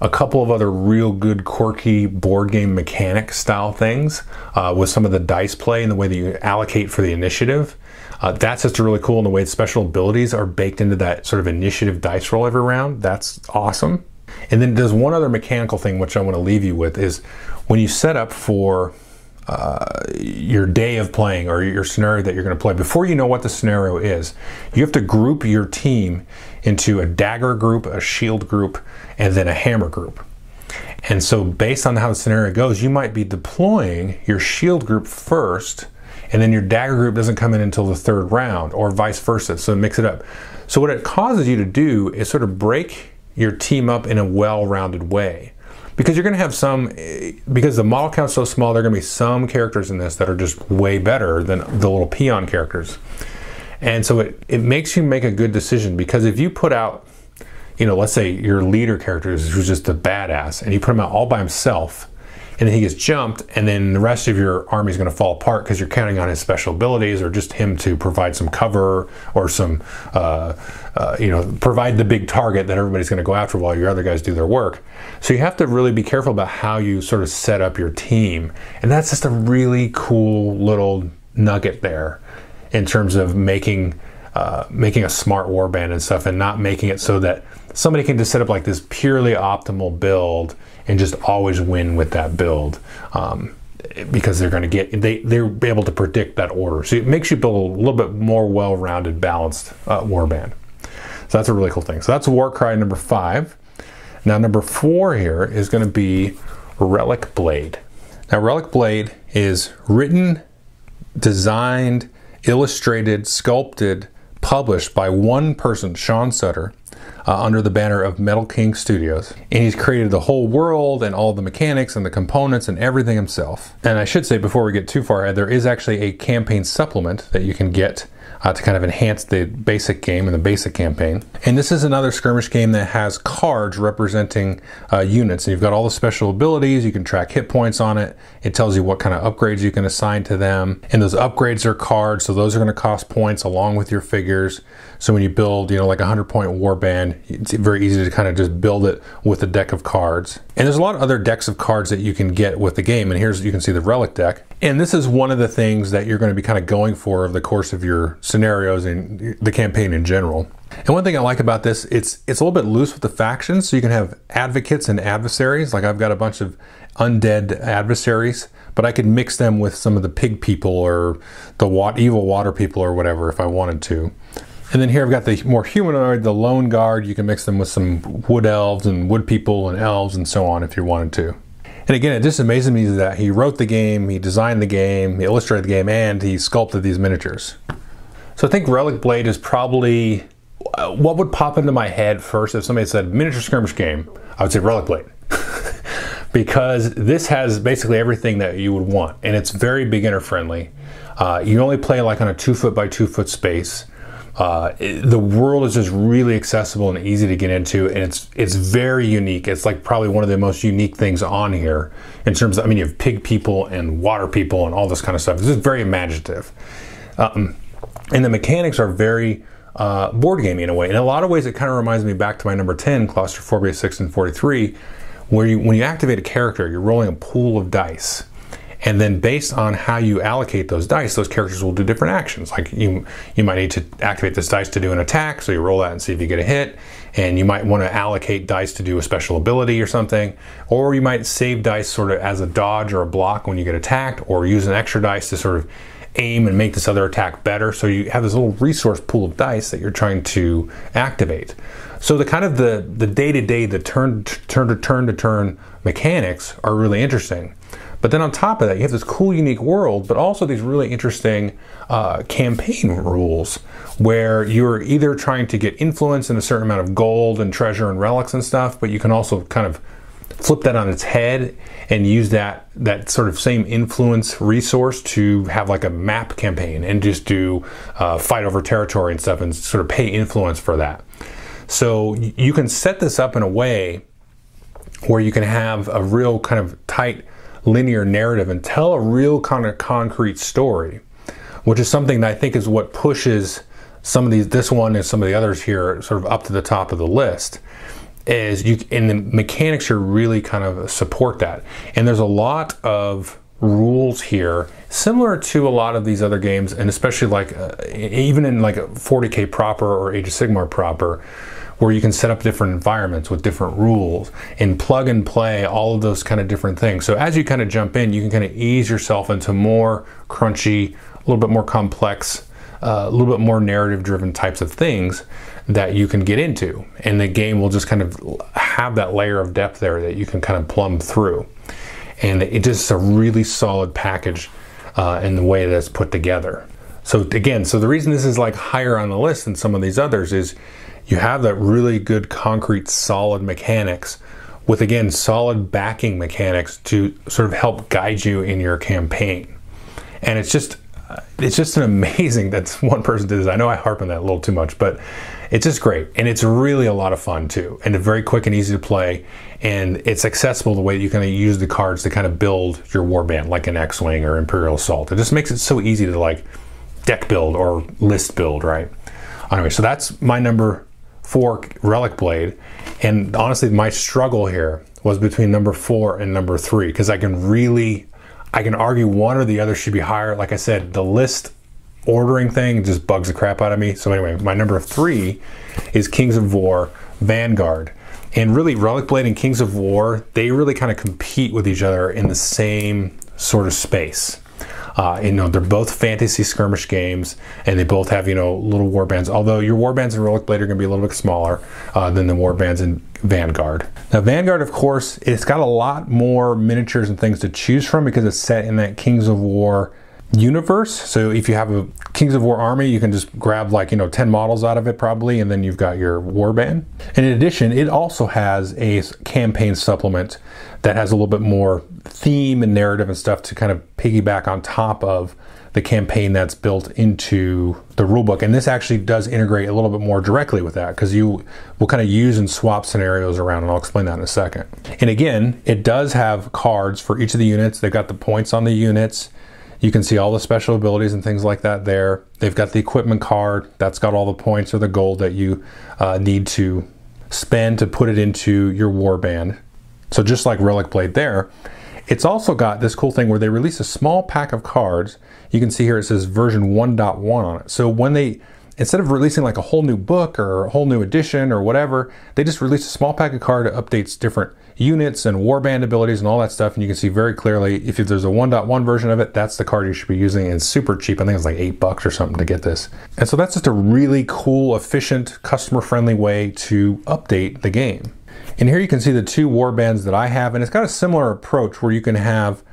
a couple of other real good, quirky board game mechanic style things uh, with some of the dice play and the way that you allocate for the initiative. Uh, that's just really cool in the way special abilities are baked into that sort of initiative dice roll every round. That's awesome. And then there's one other mechanical thing which I want to leave you with is when you set up for uh, your day of playing or your scenario that you're going to play, before you know what the scenario is, you have to group your team into a dagger group, a shield group, and then a hammer group. And so, based on how the scenario goes, you might be deploying your shield group first and then your dagger group doesn't come in until the third round, or vice versa. So mix it up. So what it causes you to do is sort of break your team up in a well-rounded way. Because you're going to have some, eh, because the model count's so small, there are going to be some characters in this that are just way better than the little peon characters. And so it, it makes you make a good decision because if you put out, you know, let's say your leader character is who's just a badass and you put him out all by himself, and then he gets jumped, and then the rest of your army is going to fall apart because you're counting on his special abilities or just him to provide some cover or some, uh, uh, you know, provide the big target that everybody's going to go after while your other guys do their work. So you have to really be careful about how you sort of set up your team, and that's just a really cool little nugget there in terms of making uh, making a smart warband and stuff, and not making it so that somebody can just set up like this purely optimal build and just always win with that build. Um, because they're going to get they they're able to predict that order, so it makes you build a little bit more well-rounded, balanced uh, warband. So that's a really cool thing. So that's Warcry number five. Now number four here is going to be Relic Blade. Now Relic Blade is written, designed, illustrated, sculpted, published by one person, Sean Sutter, uh, under the banner of Metal King Studios. And he's created the whole world and all the mechanics and the components and everything himself. And I should say, before we get too far ahead, there is actually a campaign supplement that you can get uh, to kind of enhance the basic game and the basic campaign. And this is another skirmish game that has cards representing uh, units. And you've got all the special abilities, you can track hit points on it. It tells you what kind of upgrades you can assign to them. And those upgrades are cards, so those are going to cost points along with your figures. So when you build, you know, like a 100 point warband, it's very easy to kind of just build it with a deck of cards. And there's a lot of other decks of cards that you can get with the game. And here's, you can see the Relic deck. And this is one of the things that you're going to be kind of going for over the course of your scenarios and the campaign in general. And one thing I like about this, it's it's a little bit loose with the factions, so you can have advocates and adversaries. Like I've got a bunch of undead adversaries, but I could mix them with some of the pig people or the evil water people or whatever if I wanted to. And then here I've got the more humanoid, the lone guard. You can mix them with some wood elves and wood people and elves and so on if you wanted to. And again, it just amazes me that he wrote the game, he designed the game, he illustrated the game, and he sculpted these miniatures. So I think Relic Blade is probably uh, what would pop into my head first if somebody said miniature skirmish game. I would say Relic Blade. because this has basically everything that you would want, and it's very beginner friendly. Uh, you only play like on a two foot by two foot space. Uh, it, the world is just really accessible and easy to get into, and it's it's very unique. It's like probably one of the most unique things on here in terms of I mean you have pig people and water people and all this kind of stuff. It's just very imaginative, um, and the mechanics are very uh, board gaming in a way. In a lot of ways, it kind of reminds me back to my number ten, Claustrophobia six and forty three, where you when you activate a character, you're rolling a pool of dice and then based on how you allocate those dice, those characters will do different actions. Like you, you might need to activate this dice to do an attack, so you roll that and see if you get a hit. And you might want to allocate dice to do a special ability or something. Or you might save dice sort of as a dodge or a block when you get attacked, or use an extra dice to sort of aim and make this other attack better. So you have this little resource pool of dice that you're trying to activate. So the kind of the the day to day, the turn turn to turn to turn mechanics are really interesting. But then on top of that, you have this cool, unique world, but also these really interesting uh, campaign rules where you're either trying to get influence and a certain amount of gold and treasure and relics and stuff, but you can also kind of flip that on its head and use that that sort of same influence resource to have like a map campaign and just do uh, fight over territory and stuff and sort of pay influence for that. So you can set this up in a way where you can have a real kind of tight linear narrative and tell a real kind of concrete story, which is something that I think is what pushes some of these, this one and some of the others here, sort of up to the top of the list. Is you and the mechanics here really kind of support that, and there's a lot of rules here similar to a lot of these other games and especially like uh, even in like 40k proper or age of sigmar proper where you can set up different environments with different rules and plug and play all of those kind of different things. So as you kind of jump in, you can kind of ease yourself into more crunchy, a little bit more complex, uh, a little bit more narrative driven types of things that you can get into. And the game will just kind of have that layer of depth there that you can kind of plumb through. And it just is a really solid package uh, in the way that it's put together. So again, so the reason this is like higher on the list than some of these others is you have that really good concrete solid mechanics with again solid backing mechanics to sort of help guide you in your campaign and it's just uh, it's just an amazing that one person did this. I know I harp on that a little too much, but it's just great. And it's really a lot of fun too. And very quick and easy to play. And it's accessible the way you can use the cards to kind of build your warband like an X-Wing or Imperial Assault. It just makes it so easy to like deck build or list build, right? Anyway, so that's my number four Relic Blade. And honestly, my struggle here was between number four and number three because I can really, I can argue one or the other should be higher. Like I said, the list ordering thing just bugs the crap out of me. So anyway, my number three is Kings of War Vanguard. And really, Relic Blade and Kings of War, they really kind of compete with each other in the same sort of space. Uh, you know, they're both fantasy skirmish games, and they both have you know little war bands. Although your war bands in Relic Blade are going to be a little bit smaller uh, than the war bands in Vanguard. Now, Vanguard, of course, it's got a lot more miniatures and things to choose from because it's set in that Kings of War universe. So if you have a Kings of War army, you can just grab like, you know, 10 models out of it probably, and then you've got your warband. And in addition, it also has a campaign supplement that has a little bit more theme and narrative and stuff to kind of piggyback on top of the campaign that's built into the rulebook. And this actually does integrate a little bit more directly with that because you will kind of use and swap scenarios around, and I'll explain that in a second. And again, it does have cards for each of the units. They've got the points on the units. You can see all the special abilities and things like that there. They've got the equipment card that's got all the points or the gold that you uh, need to spend to put it into your warband. So just like Relic Blade there, it's also got this cool thing where they release a small pack of cards. You can see here it says version 1.1 on it. So when they instead of releasing like a whole new book or a whole new edition or whatever, they just release a small pack of card that updates different units and warband abilities and all that stuff. And you can see very clearly if there's a 1.1 version of it, that's the card you should be using. And it's super cheap. I think it's like eight bucks or something to get this. And so that's just a really cool, efficient, customer friendly way to update the game. And here you can see the two warbands that I have. And it's got a similar approach where you can have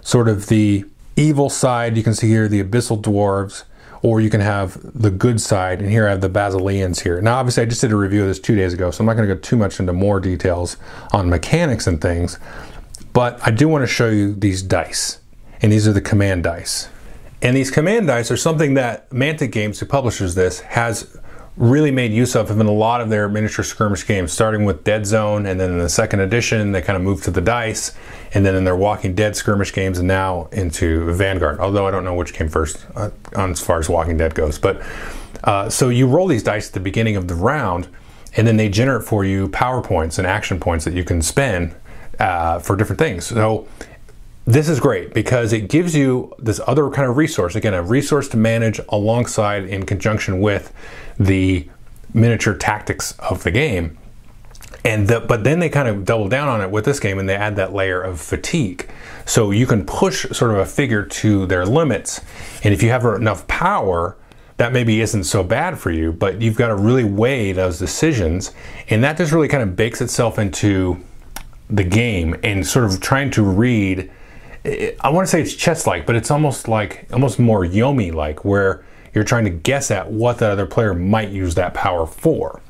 sort of the evil side. You can see here the abyssal dwarves or you can have the good side. And here I have the Basileans here. Now, obviously, I just did a review of this two days ago, so I'm not going to go too much into more details on mechanics and things. But I do want to show you these dice. And these are the command dice. And these command dice are something that Mantic Games, who publishes this, has really made use of in a lot of their miniature skirmish games, starting with Deadzone, and then in the second edition, they kind of moved to the dice, and then in their Walking Dead skirmish games, and now into Vanguard. Although I don't know which came first uh, on as far as Walking Dead goes. But uh, so you roll these dice at the beginning of the round, and then they generate for you power points and action points that you can spend uh, for different things. So this is great because it gives you this other kind of resource again a resource to manage alongside in conjunction with the miniature tactics of the game. And the, but then they kind of double down on it with this game and they add that layer of fatigue. So you can push sort of a figure to their limits. And if you have enough power that maybe isn't so bad for you but you've got to really weigh those decisions. And that just really kind of bakes itself into the game and sort of trying to read I want to say it's chess like, but it's almost like almost more Yomi like, where you're trying to guess at what the other player might use that power for.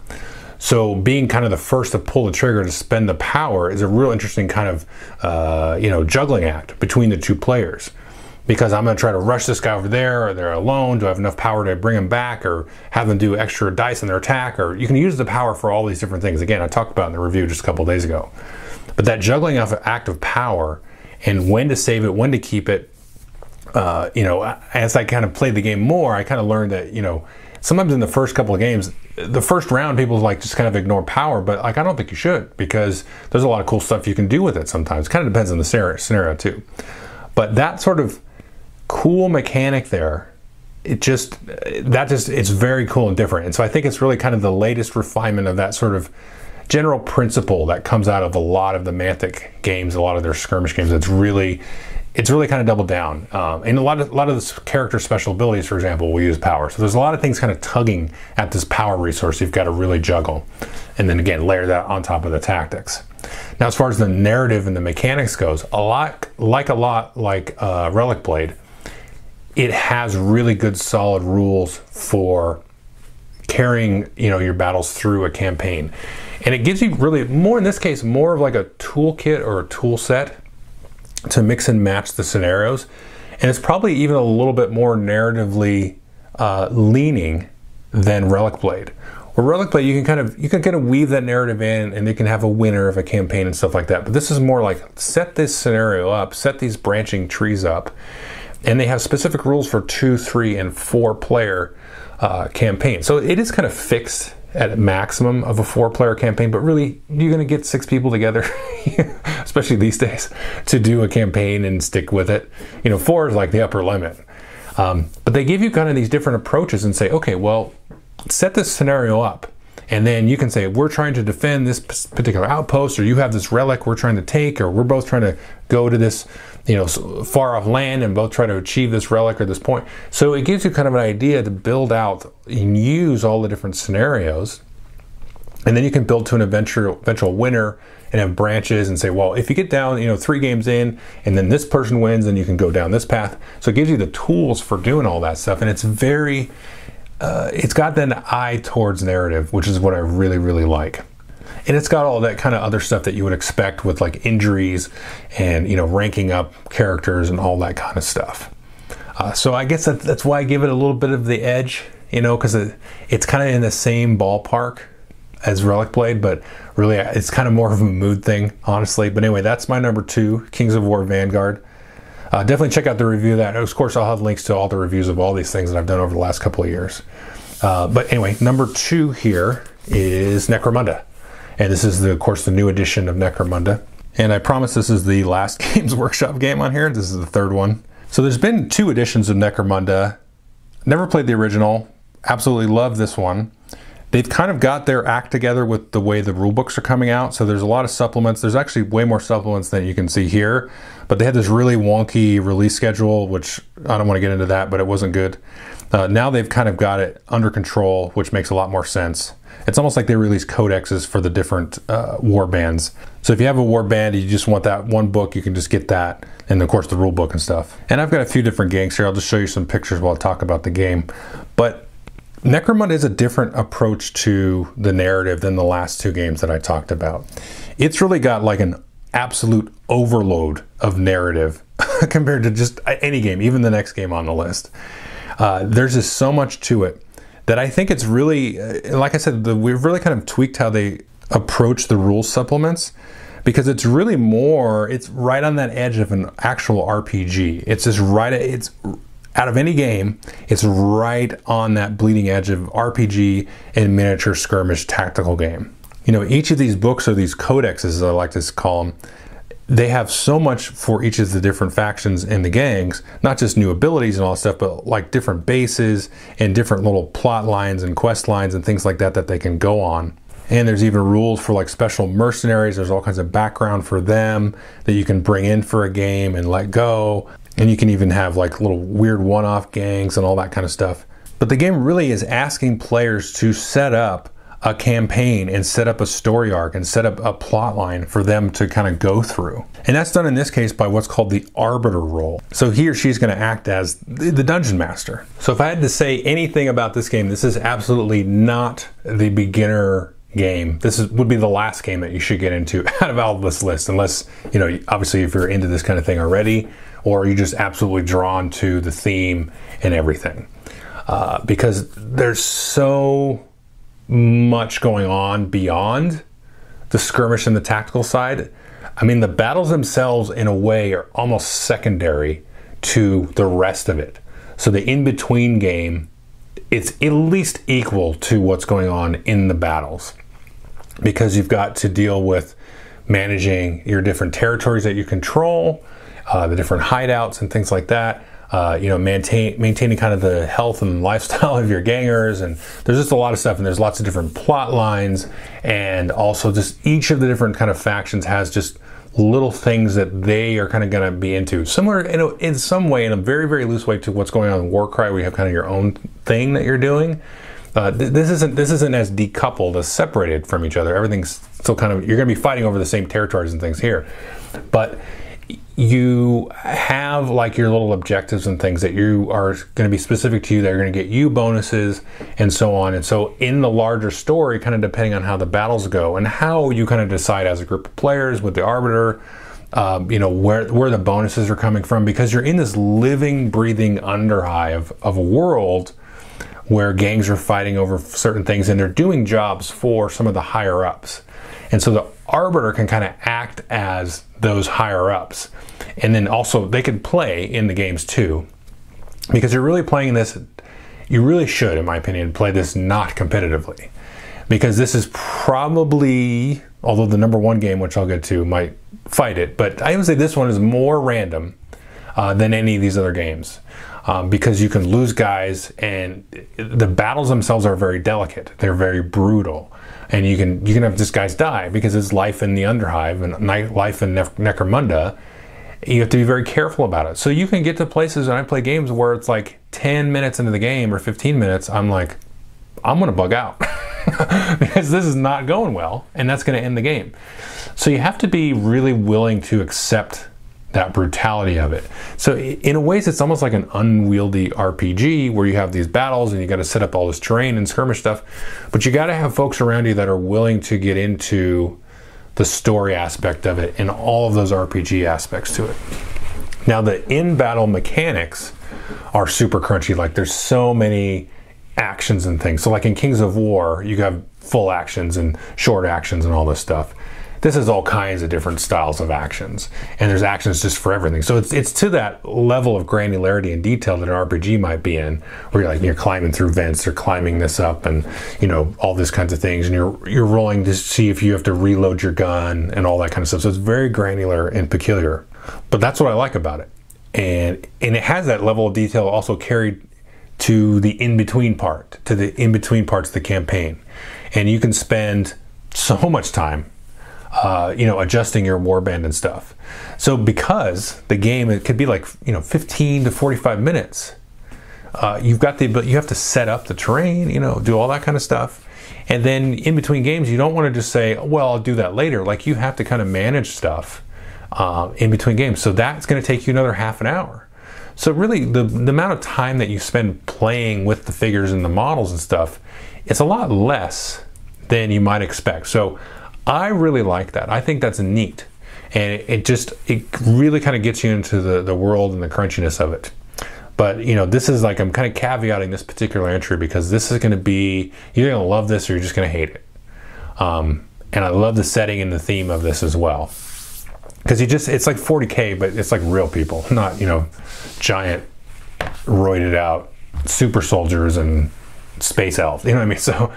So being kind of the first to pull the trigger to spend the power is a real interesting kind of uh, you know juggling act between the two players. Because I'm going to try to rush this guy over there, or they're alone. Do I have enough power to bring him back, or have them do extra dice in their attack? Or you can use the power for all these different things. Again, I talked about in the review just a couple days ago. But that juggling of act of power and when to save it, when to keep it. Uh, you know, as I kind of played the game more, I kind of learned that you know sometimes in the first couple of games, the first round people like just kind of ignore power, but like I don't think you should because there's a lot of cool stuff you can do with it sometimes. Kind of depends on the scenario too. But that sort of cool mechanic there, it just that just it's very cool and different. And so I think it's really kind of the latest refinement of that sort of general principle that comes out of a lot of the Mantic games, a lot of their skirmish games. It's really it's really kind of doubled down. Um, and a lot of a lot of the character special abilities, for example, will use power. So there's a lot of things kind of tugging at this power resource. You've got to really juggle, and then again layer that on top of the tactics. Now, as far as the narrative and the mechanics goes, a lot like a lot like uh, Relic Blade, it has really good solid rules for carrying you know your battles through a campaign and it gives you really more in this case more of like a toolkit or a tool set to mix and match the scenarios and it's probably even a little bit more narratively uh, leaning than Relic Blade. Or Relic Blade, you can kind of you can kind of weave that narrative in, and they can have a winner of a campaign and stuff like that. But this is more like set this scenario up, set these branching trees up, and they have specific rules for two, three, and four player uh, campaign. So it is kind of fixed at a maximum of a four player campaign, but really you're going to get six people together, especially these days, to do a campaign and stick with it. You know, four is like the upper limit. Um, but they give you kind of these different approaches and say, okay, well, set this scenario up. And then you can say, we're trying to defend this particular outpost, or you have this relic we're trying to take, or we're both trying to go to this, you know, far off land and both try to achieve this relic or this point. So it gives you kind of an idea to build out and use all the different scenarios. And then you can build to an eventual, eventual winner and have branches and say, well, if you get down, you know, three games in and then this person wins, then you can go down this path. So it gives you the tools for doing all that stuff. And it's very, uh, it's got an eye towards narrative, which is what I really, really like. And it's got all that kind of other stuff that you would expect with like injuries and, you know, ranking up characters and all that kind of stuff. Uh, so I guess that, that's why I give it a little bit of the edge, you know, because it, it's kind of in the same ballpark as Relic Blade, but really it's kind of more of a mood thing, honestly. But anyway, that's my number two, Kings of War Vanguard. Uh, definitely check out the review of that. Of course, I'll have links to all the reviews of all these things that I've done over the last couple of years. Uh, but anyway, number two here is Necromunda. And this is, the, of course, the new edition of Necromunda. And I promise this is the last Games Workshop game on here. This is the third one. So there's been two editions of Necromunda. Never played the original. Absolutely love this one they've kind of got their act together with the way the rule books are coming out. So there's a lot of supplements. There's actually way more supplements than you can see here, but they had this really wonky release schedule, which I don't want to get into that, but it wasn't good. Uh, now they've kind of got it under control, which makes a lot more sense. It's almost like they release codexes for the different uh, war bands. So if you have a war band and you just want that one book, you can just get that, and of course the rule book and stuff. And I've got a few different gangs here. I'll just show you some pictures while I talk about the game. But Necromunda is a different approach to the narrative than the last two games that I talked about. It's really got like an absolute overload of narrative compared to just any game, even the next game on the list. Uh, there's just so much to it that I think it's really, uh, like I said, the, we've really kind of tweaked how they approach the rules supplements because it's really more, it's right on that edge of an actual RPG. It's just right, it's out of any game, it's right on that bleeding edge of RPG and miniature skirmish tactical game. You know, each of these books or these codexes, as I like to call them, they have so much for each of the different factions and the gangs, not just new abilities and all stuff, but like different bases and different little plot lines and quest lines and things like that that they can go on. And there's even rules for like special mercenaries. There's all kinds of background for them that you can bring in for a game and let go. And you can even have like little weird one off gangs and all that kind of stuff. But the game really is asking players to set up a campaign and set up a story arc and set up a plot line for them to kind of go through. And that's done in this case by what's called the arbiter role. So he or she's going to act as the dungeon master. So if I had to say anything about this game, this is absolutely not the beginner game. This is, would be the last game that you should get into out of all this list, unless, you know, obviously if you're into this kind of thing already or are you just absolutely drawn to the theme and everything? Uh, because there's so much going on beyond the skirmish and the tactical side. I mean, the battles themselves, in a way, are almost secondary to the rest of it. So the in between game, it's at least equal to what's going on in the battles because you've got to deal with managing your different territories that you control uh, the different hideouts and things like that. Uh, you know, maintain, maintaining kind of the health and lifestyle of your gangers, and there's just a lot of stuff, and there's lots of different plot lines, and also just each of the different kind of factions has just little things that they are kind of going to be into, similar in, a, in some way, in a very very loose way to what's going on in Warcry, where you have kind of your own thing that you're doing. Uh, th- this isn't this isn't as decoupled as separated from each other. Everything's still kind of you're going to be fighting over the same territories and things here, but you have like your little objectives and things that you are going to be specific to you that are going to get you bonuses and so on. And so, in the larger story, kind of depending on how the battles go and how you kind of decide as a group of players with the arbiter, um, you know where where the bonuses are coming from because you're in this living, breathing underhive of a world where gangs are fighting over certain things and they're doing jobs for some of the higher ups. And so the arbiter can kind of act as those higher ups. And then also they can play in the games too. Because you're really playing this, you really should, in my opinion, play this not competitively. Because this is probably, although the number one game, which I'll get to, might fight it, but I would say this one is more random uh, than any of these other games um, because you can lose guys, and the battles themselves are very delicate. They're very brutal, and you can you can have this guys die because it's life in the Underhive and life in ne- Necromunda. You have to be very careful about it. So you can get to places, and I play games where it's like 10 minutes into the game or 15 minutes, I'm like, I'm gonna bug out because this is not going well, and that's gonna end the game. So you have to be really willing to accept that brutality of it. So in a ways, it's almost like an unwieldy RPG where you have these battles and you got to set up all this terrain and skirmish stuff, but you got to have folks around you that are willing to get into the story aspect of it and all of those RPG aspects to it. Now the in-battle mechanics are super crunchy. Like there's so many actions and things. So like in Kings of War, you have full actions and short actions and all this stuff this is all kinds of different styles of actions and there's actions just for everything. So it's it's to that level of granularity and detail that an rpg might be in where you're like you're climbing through vents or climbing this up and you know all these kinds of things and you're you're rolling to see if you have to reload your gun and all that kind of stuff. So it's very granular and peculiar but that's what i like about it. And and it has that level of detail also carried to the in-between part to the in-between parts of the campaign. And you can spend so much time uh, you know, adjusting your warband and stuff. So because the game it could be like you know 15 to 45 minutes, uh, you've got the but you have to set up the terrain, you know, do all that kind of stuff, and then in between games you don't want to just say, well, I'll do that later. Like you have to kind of manage stuff uh, in between games. So that's going to take you another half an hour. So really, the the amount of time that you spend playing with the figures and the models and stuff, it's a lot less than you might expect. So I really like that. I think that's neat. And it, just, it really kind of gets you into the, the world and the crunchiness of it. But, you know, this is like, I'm kind of caveating this particular entry because this is going to be, you're going to love this or you're just going to hate it. Um, and I love the setting and the theme of this as well. Because you just, it's like 40K, but it's like real people, not, you know, giant, roided out super soldiers and space elves. You know what I mean? So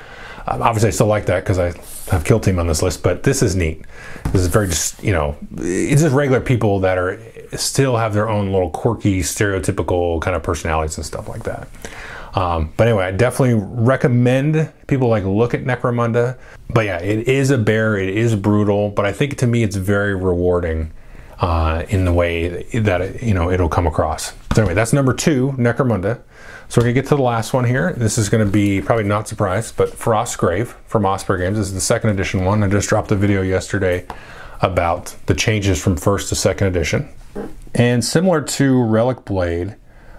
um, obviously, I still like that because I have Kill Team on this list, but this is neat. This is very just, you know, it's just regular people that are still have their own little quirky, stereotypical kind of personalities and stuff like that. Um, but anyway, I definitely recommend people like look at Necromunda. But yeah, it is a bear, it is brutal, but I think to me it's very rewarding uh, in the way that it, you know it'll come across. So anyway, that's number two, Necromunda. So we're gonna get to the last one here. This is gonna be probably not surprised, but Frostgrave from Osprey Games. This is the second edition one. I just dropped a video yesterday about the changes from first to second edition. And similar to Relic Blade,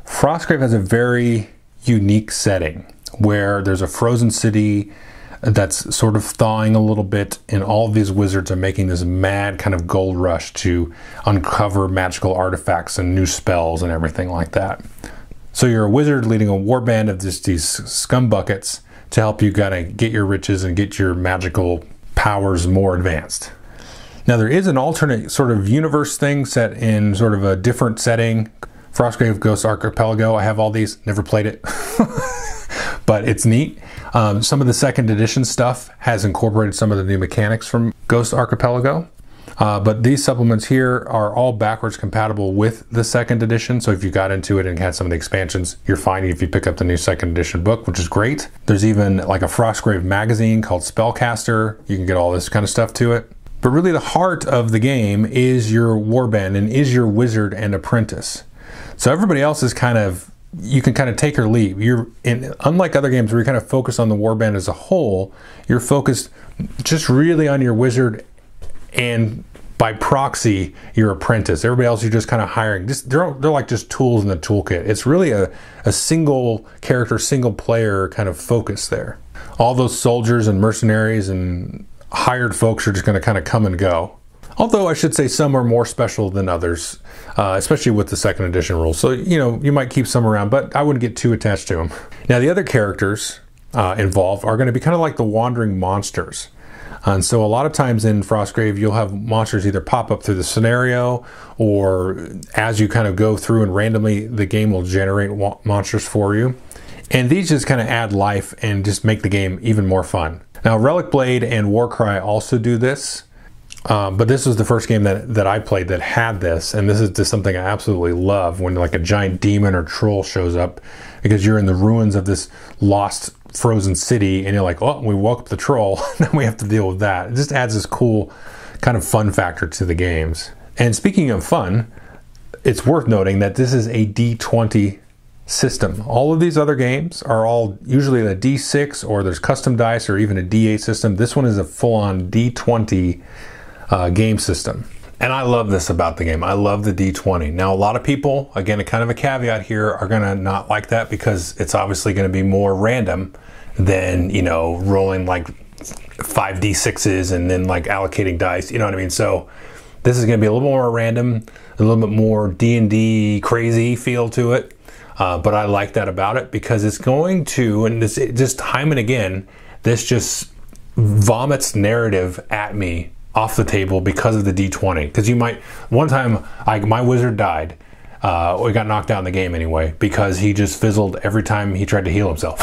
Frostgrave has a very unique setting where there's a frozen city that's sort of thawing a little bit, and all these wizards are making this mad kind of gold rush to uncover magical artifacts and new spells and everything like that. So you're a wizard leading a warband of this, these scum buckets to help you kind of get your riches and get your magical powers more advanced. Now there is an alternate sort of universe thing set in sort of a different setting. Frostgrave Ghost Archipelago. I have all these, never played it, but it's neat. Um, some of the second edition stuff has incorporated some of the new mechanics from Ghost Archipelago. Uh, but these supplements here are all backwards compatible with the second edition. So if you got into it and had some of the expansions, you're fine if you pick up the new second edition book, which is great. There's even like a Frostgrave magazine called Spellcaster. You can get all this kind of stuff to it. But really, the heart of the game is your warband and is your wizard and apprentice. So everybody else is kind of you can kind of take or leave. You're in unlike other games where you kind of focus on the warband as a whole, you're focused just really on your wizard and by proxy your apprentice. Everybody else you're just kind of hiring. Just they're they're like just tools in the toolkit. It's really a, a single character, single player kind of focus there. All those soldiers and mercenaries and hired folks are just going to kind of come and go. Although I should say some are more special than others, uh, especially with the second edition rules. So, you know, you might keep some around, but I wouldn't get too attached to them. Now, the other characters uh, involved are going to be kind of like the wandering monsters. And so a lot of times in Frostgrave, you'll have monsters either pop up through the scenario or as you kind of go through and randomly the game will generate monsters for you. And these just kind of add life and just make the game even more fun. Now, Relic Blade and Warcry also do this. Um, but this was the first game that, that I played that had this, and this is just something I absolutely love when like a giant demon or troll shows up because you're in the ruins of this lost frozen city and you're like, oh, we woke up the troll. now we have to deal with that. It just adds this cool kind of fun factor to the games. And speaking of fun, it's worth noting that this is a D20 system. All of these other games are all usually a D6 or there's custom dice or even a D8 system. This one is a full on D20 uh, game system. And I love this about the game. I love the D20. Now, a lot of people, again, a kind of a caveat here, are going to not like that because it's obviously going to be more random than, you know, rolling like five D6s and then like allocating dice. You know what I mean? So this is going to be a little more random, a little bit more D&D crazy feel to it. Uh, but I like that about it because it's going to, and this it just time and again, this just vomits narrative at me off the table because of the D20. Because you might, one time, I, my wizard died. Uh, we got knocked out in the game anyway because he just fizzled every time he tried to heal himself.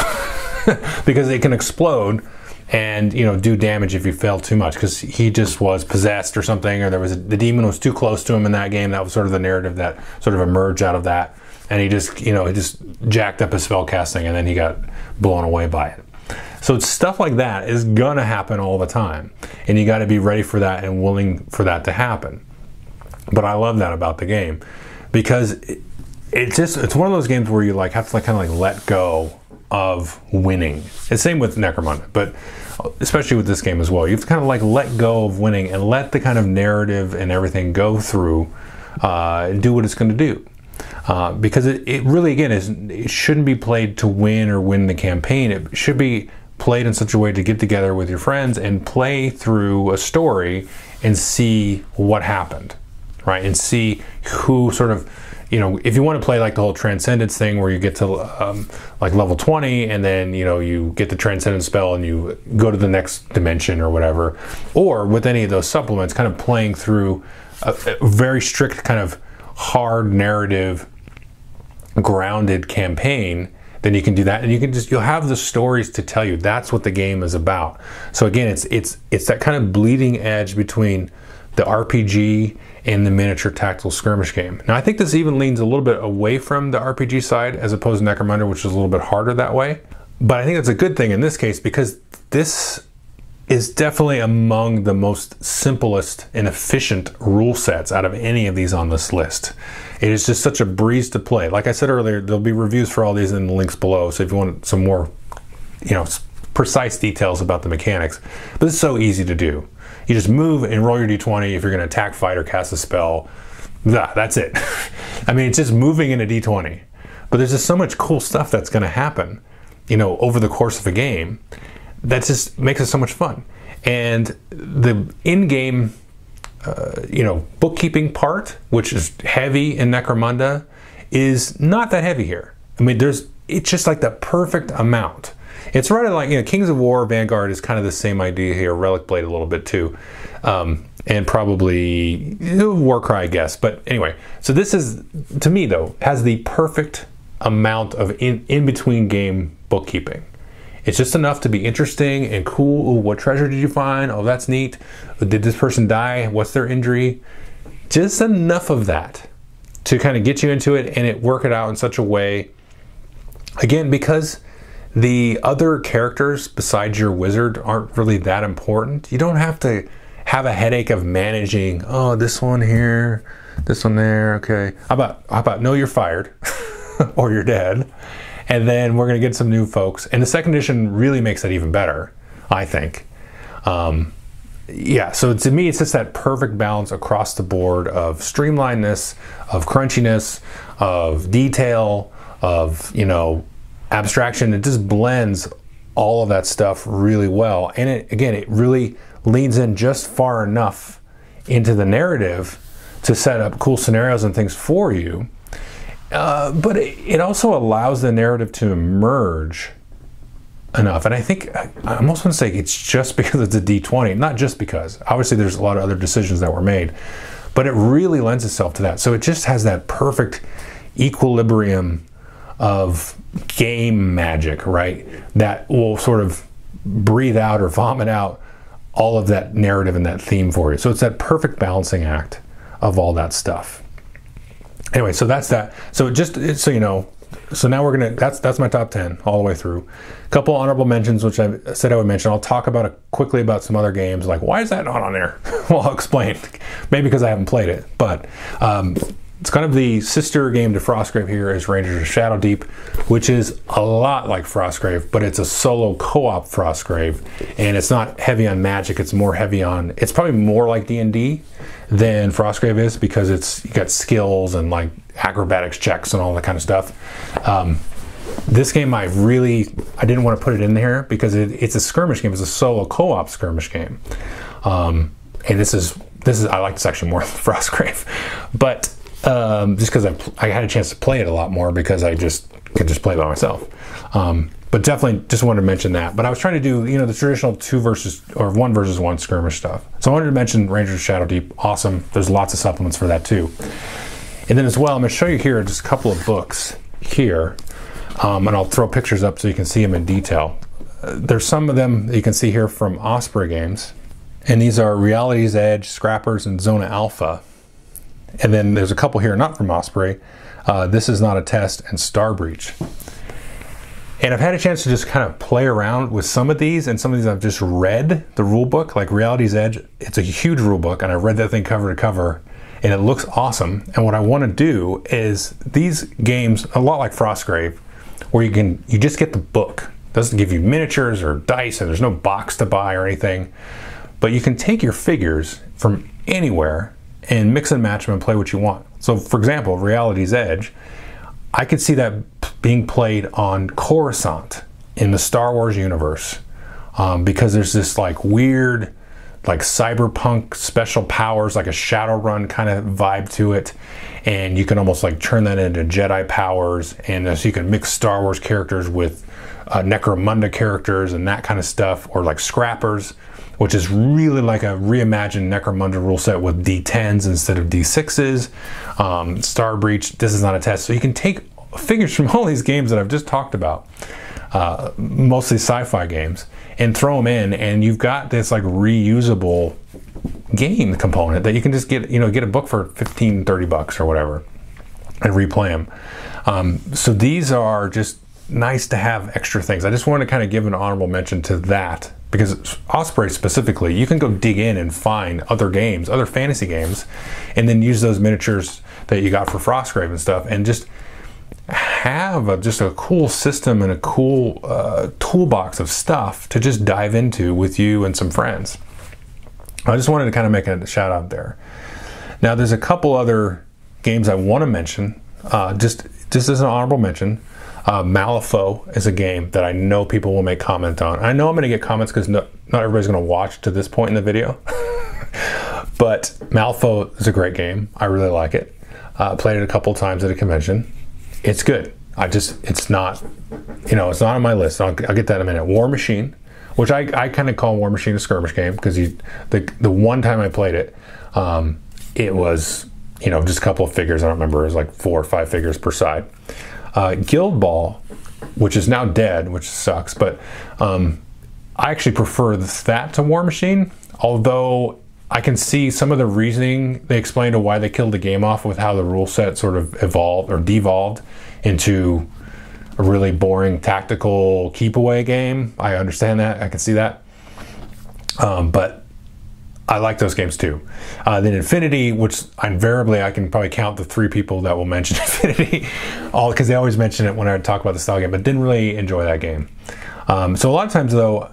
because it can explode and you know do damage if you fail too much because he just was possessed or something or there was a, the demon was too close to him in that game that was sort of the narrative that sort of emerged out of that and he just you know he just jacked up his spell casting and then he got blown away by it so stuff like that is gonna happen all the time, and you got to be ready for that and willing for that to happen. But I love that about the game because it, it just it's one of those games where you like have to like kind of like let go of winning. And same with Necromunda, but especially with this game as well. You have to kind of like let go of winning and let the kind of narrative and everything go through uh, and do what it's going to do. Uh, because it, it really again is it shouldn't be played to win or win the campaign. It should be played in such a way to get together with your friends and play through a story and see what happened, right? And see who sort of, you know, if you want to play like the whole transcendence thing where you get to um, like level 20 and then, you know, you get the transcendence spell and you go to the next dimension or whatever, or with any of those supplements, kind of playing through a, a very strict kind of hard narrative grounded campaign then you can do that. And you can just you'll have the stories to tell you. That's what the game is about. So again it's it's it's that kind of bleeding edge between the rpg and the miniature tactical skirmish game. Now i think this even leans a little bit away from the rpg side as opposed to necromunda which is a little bit harder that way. But i think that's a good thing in this case because this is definitely among the most simplest and efficient rule sets out of any of these on this list. It is just such a breeze to play. Like I said earlier, there'll be reviews for all these in the links below. So if you want some more, you know, precise details about the mechanics, but it's so easy to do. You just move and roll your d20 if you're going to attack, fight, or cast a spell. That's it. I mean, it's just moving in a d20. But there's just so much cool stuff that's going to happen, you know, over the course of a game that just makes it so much fun. And the in-game, uh, you know, bookkeeping part, which is heavy in Necromunda, is not that heavy here. I mean, there's it's just like the perfect amount. It's right like you know, Kings of War, Vanguard is kind of the same idea here. Relic Blade a little bit too, um, and probably Warcry, I guess. But anyway, so this is to me though has the perfect amount of in in between game bookkeeping. It's just enough to be interesting and cool. Ooh, what treasure did you find? Oh, that's neat. Did this person die? What's their injury? Just enough of that to kind of get you into it and it work it out in such a way. Again, because the other characters besides your wizard aren't really that important. You don't have to have a headache of managing. Oh, this one here, this one there. Okay, how about how about no, you're fired or you're dead, and then we're going to get some new folks. And the second edition really makes that even better, I think. Um, yeah, so to me, it's just that perfect balance across the board of streamlinedness, of crunchiness, of detail, of you know abstraction. It just blends all of that stuff really well, and it again, it really leans in just far enough into the narrative to set up cool scenarios and things for you. Uh, but it, it also allows the narrative to emerge enough. And I think I, I'm almost going to say it's just because it's a D20, not just because. Obviously, there's a lot of other decisions that were made, but it really lends itself to that. So it just has that perfect equilibrium of game magic, right? That will sort of breathe out or vomit out all of that narrative and that theme for you. So it's that perfect balancing act of all that stuff. Anyway, so that's that. So just so you know, so now we're gonna that's that's my top 10 all the way through. A couple honorable mentions which i said i would mention. I'll talk about it quickly about some other games. Like why is that not on there? Well i'll explain. Maybe because i haven't played it but um, it's kind of the sister game to frostgrave here is rangers of shadow deep which is a lot like frostgrave but it's a solo co-op frostgrave and it's not heavy on magic. It's more heavy on it's probably more like d&d than frostgrave is because it's you got skills and like acrobatics checks and all that kind of stuff. Um, this game I really I didn't want to put it in there because it, it's a skirmish game. It's a solo co-op skirmish game, um, and this is this is I like this actually more than Frostgrave, but um, just because I, I had a chance to play it a lot more because I just could just play by myself. Um, but definitely just wanted to mention that. But I was trying to do, you know, the traditional two versus or one versus one skirmish stuff. So I wanted to mention Rangers Shadow Deep. Awesome. There's lots of supplements for that too. And then as well, I'm going to show you here just a couple of books here, um, and I'll throw pictures up so you can see them in detail. Uh, there's some of them you can see here from Osprey Games, and these are Reality's Edge, Scrappers, and Zona Alpha. And then there's a couple here not from Osprey. Uh, this is not a test and Star Breach. And I've had a chance to just kind of play around with some of these, and some of these I've just read the rule book, like Reality's Edge. It's a huge rule book, and I read that thing cover to cover and it looks awesome. And what I want to do is these games, a lot like Frostgrave, where you can you just get the book. It doesn't give you miniatures or dice, and there's no box to buy or anything. But you can take your figures from anywhere and mix and match them and play what you want. So, for example, Reality's Edge, I could see that being played on Coruscant in the Star Wars universe um, because there's this like weird like cyberpunk special powers, like a Shadowrun kind of vibe to it. And you can almost like turn that into Jedi powers. And so you can mix Star Wars characters with uh, Necromunda characters and that kind of stuff, or like Scrappers, which is really like a reimagined Necromunda rule set with D10s instead of D6s. Um, Star Breach, this is not a test. So you can take figures from all these games that I've just talked about, uh, mostly sci fi games and throw them in, and you've got this like reusable game component that you can just get, you know, get a book for 15, 30 bucks or whatever and replay them. Um, so these are just nice to have extra things. I just want to kind of give an honorable mention to that because Osprey specifically, you can go dig in and find other games, other fantasy games, and then use those miniatures that you got for Frostgrave and stuff, and just have a, just a cool system and a cool uh, toolbox of stuff to just dive into with you and some friends. I just wanted to kind of make a shout out there. Now, there's a couple other games I want to mention, uh, just just as an honorable mention. Uh, Malifaux is a game that I know people will make comment on. I know I'm going to get comments because no, not everybody's going to watch to this point in the video. but Malifaux is a great game. I really like it. Uh, played it a couple times at a convention it's good. I just it's not you know it's not on my list. I'll, I'll get that in a minute. War Machine, which I, I kind of call War Machine a skirmish game because the the one time I played it, um, it was you know just a couple of figures. I don't remember. It was like four or five figures per side. Uh, Guild Ball, which is now dead, which sucks, but um, I actually prefer that to War Machine. Although I can see some of the reasoning they explained to why they killed the game off with how the rule set sort of evolved or devolved into a really boring tactical keep away game. I understand that. I can see that. Um, but I like those games too. Uh, then Infinity, which invariably I can probably count the three people that will mention Infinity, all because they always mention it when I talk about the style game, but didn't really enjoy that game. Um, so a lot of times though,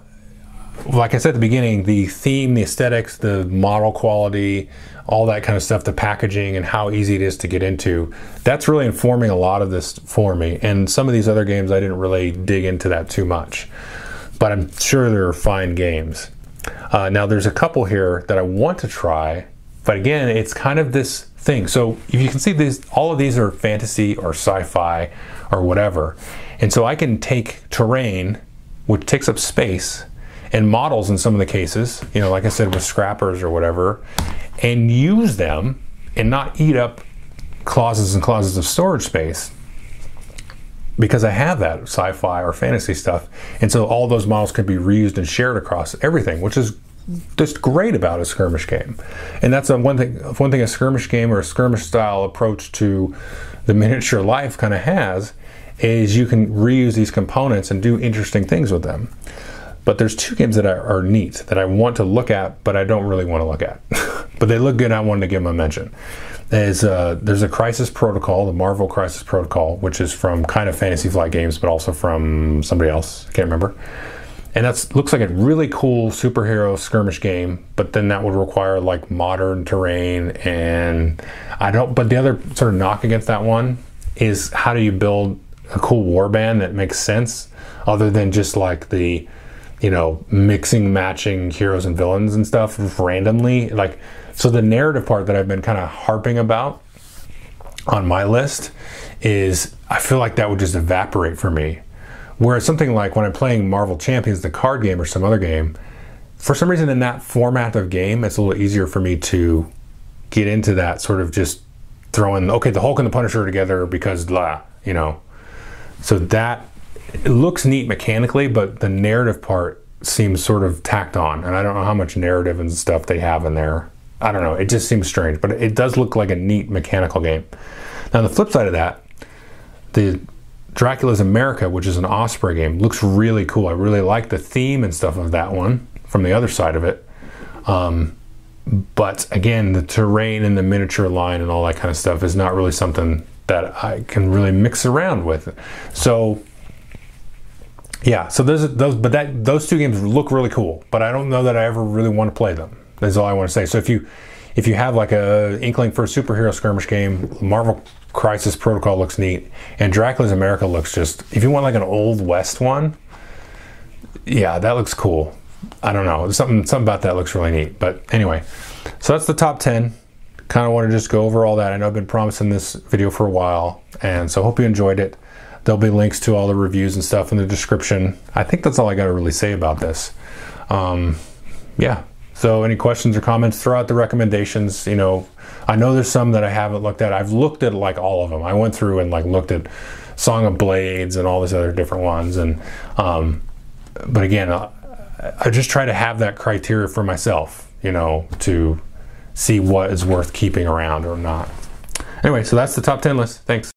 like I said at the beginning, the theme, the aesthetics, the model quality, all that kind of stuff, the packaging and how easy it is to get into, that's really informing a lot of this for me. And some of these other games, I didn't really dig into that too much. But I'm sure they're fine games. Uh, now, there's a couple here that I want to try, But again, it's kind of this thing. So if you can see these, all of these are fantasy or sci-fi or whatever. And so I can take terrain, which takes up space, and models in some of the cases, you know, like I said, with scrappers or whatever, and use them and not eat up closets and closets of storage space because I have that sci-fi or fantasy stuff. And so all those models can be reused and shared across everything, which is just great about a skirmish game. And that's one thing one thing a skirmish game or a skirmish style approach to the miniature life kind of has is you can reuse these components and do interesting things with them. But there's two games that are, neat that I want to look at, but I don't really want to look at. but they look good. I wanted to give them a mention. There's a, uh, there's a Crisis Protocol, the Marvel Crisis Protocol, which is from kind of Fantasy Flight Games, but also from somebody else. I can't remember. And that looks like a really cool superhero skirmish game, but then that would require like modern terrain and I don't. But the other sort of knock against that one is how do you build a cool warband that makes sense, other than just like the you know, mixing, matching heroes and villains and stuff randomly. Like, so the narrative part that I've been kind of harping about on my list is I feel like that would just evaporate for me. Whereas something like when I'm playing Marvel Champions, the card game or some other game, for some reason in that format of game, it's a little easier for me to get into that sort of just throwing, okay, the Hulk and the Punisher together because blah, you know. So that it looks neat mechanically, but the narrative part seems sort of tacked on, and I don't know how much narrative and stuff they have in there. I don't know. It just seems strange, but it does look like a neat mechanical game. Now, the flip side of that, the Dracula's America, which is an Osprey game, looks really cool. I really like the theme and stuff of that one from the other side of it. Um, but again, the terrain and the miniature line and all that kind of stuff is not really something that I can really mix around with. So yeah, so those those but that those two games look really cool, but I don't know that I ever really want to play them. That's all I want to say. So if you if you have like a inkling for a superhero skirmish game, Marvel Crisis Protocol looks neat, and Dracula's America looks just. If you want like an old west one, yeah, that looks cool. I don't know, something something about that looks really neat. But anyway, so that's the top ten. Kind of want to just go over all that. I know I've been promising this video for a while, and so hope you enjoyed it. There'll be links to all the reviews and stuff in the description. I think that's all I got to really say about this. Um, yeah. So, any questions or comments? Throw out the recommendations. You know, I know there's some that I haven't looked at. I've looked at like all of them. I went through and like looked at Song of Blades and all these other different ones. And um, but again, I, I just try to have that criteria for myself. You know, to see what is worth keeping around or not. Anyway, so that's the top 10 list. Thanks.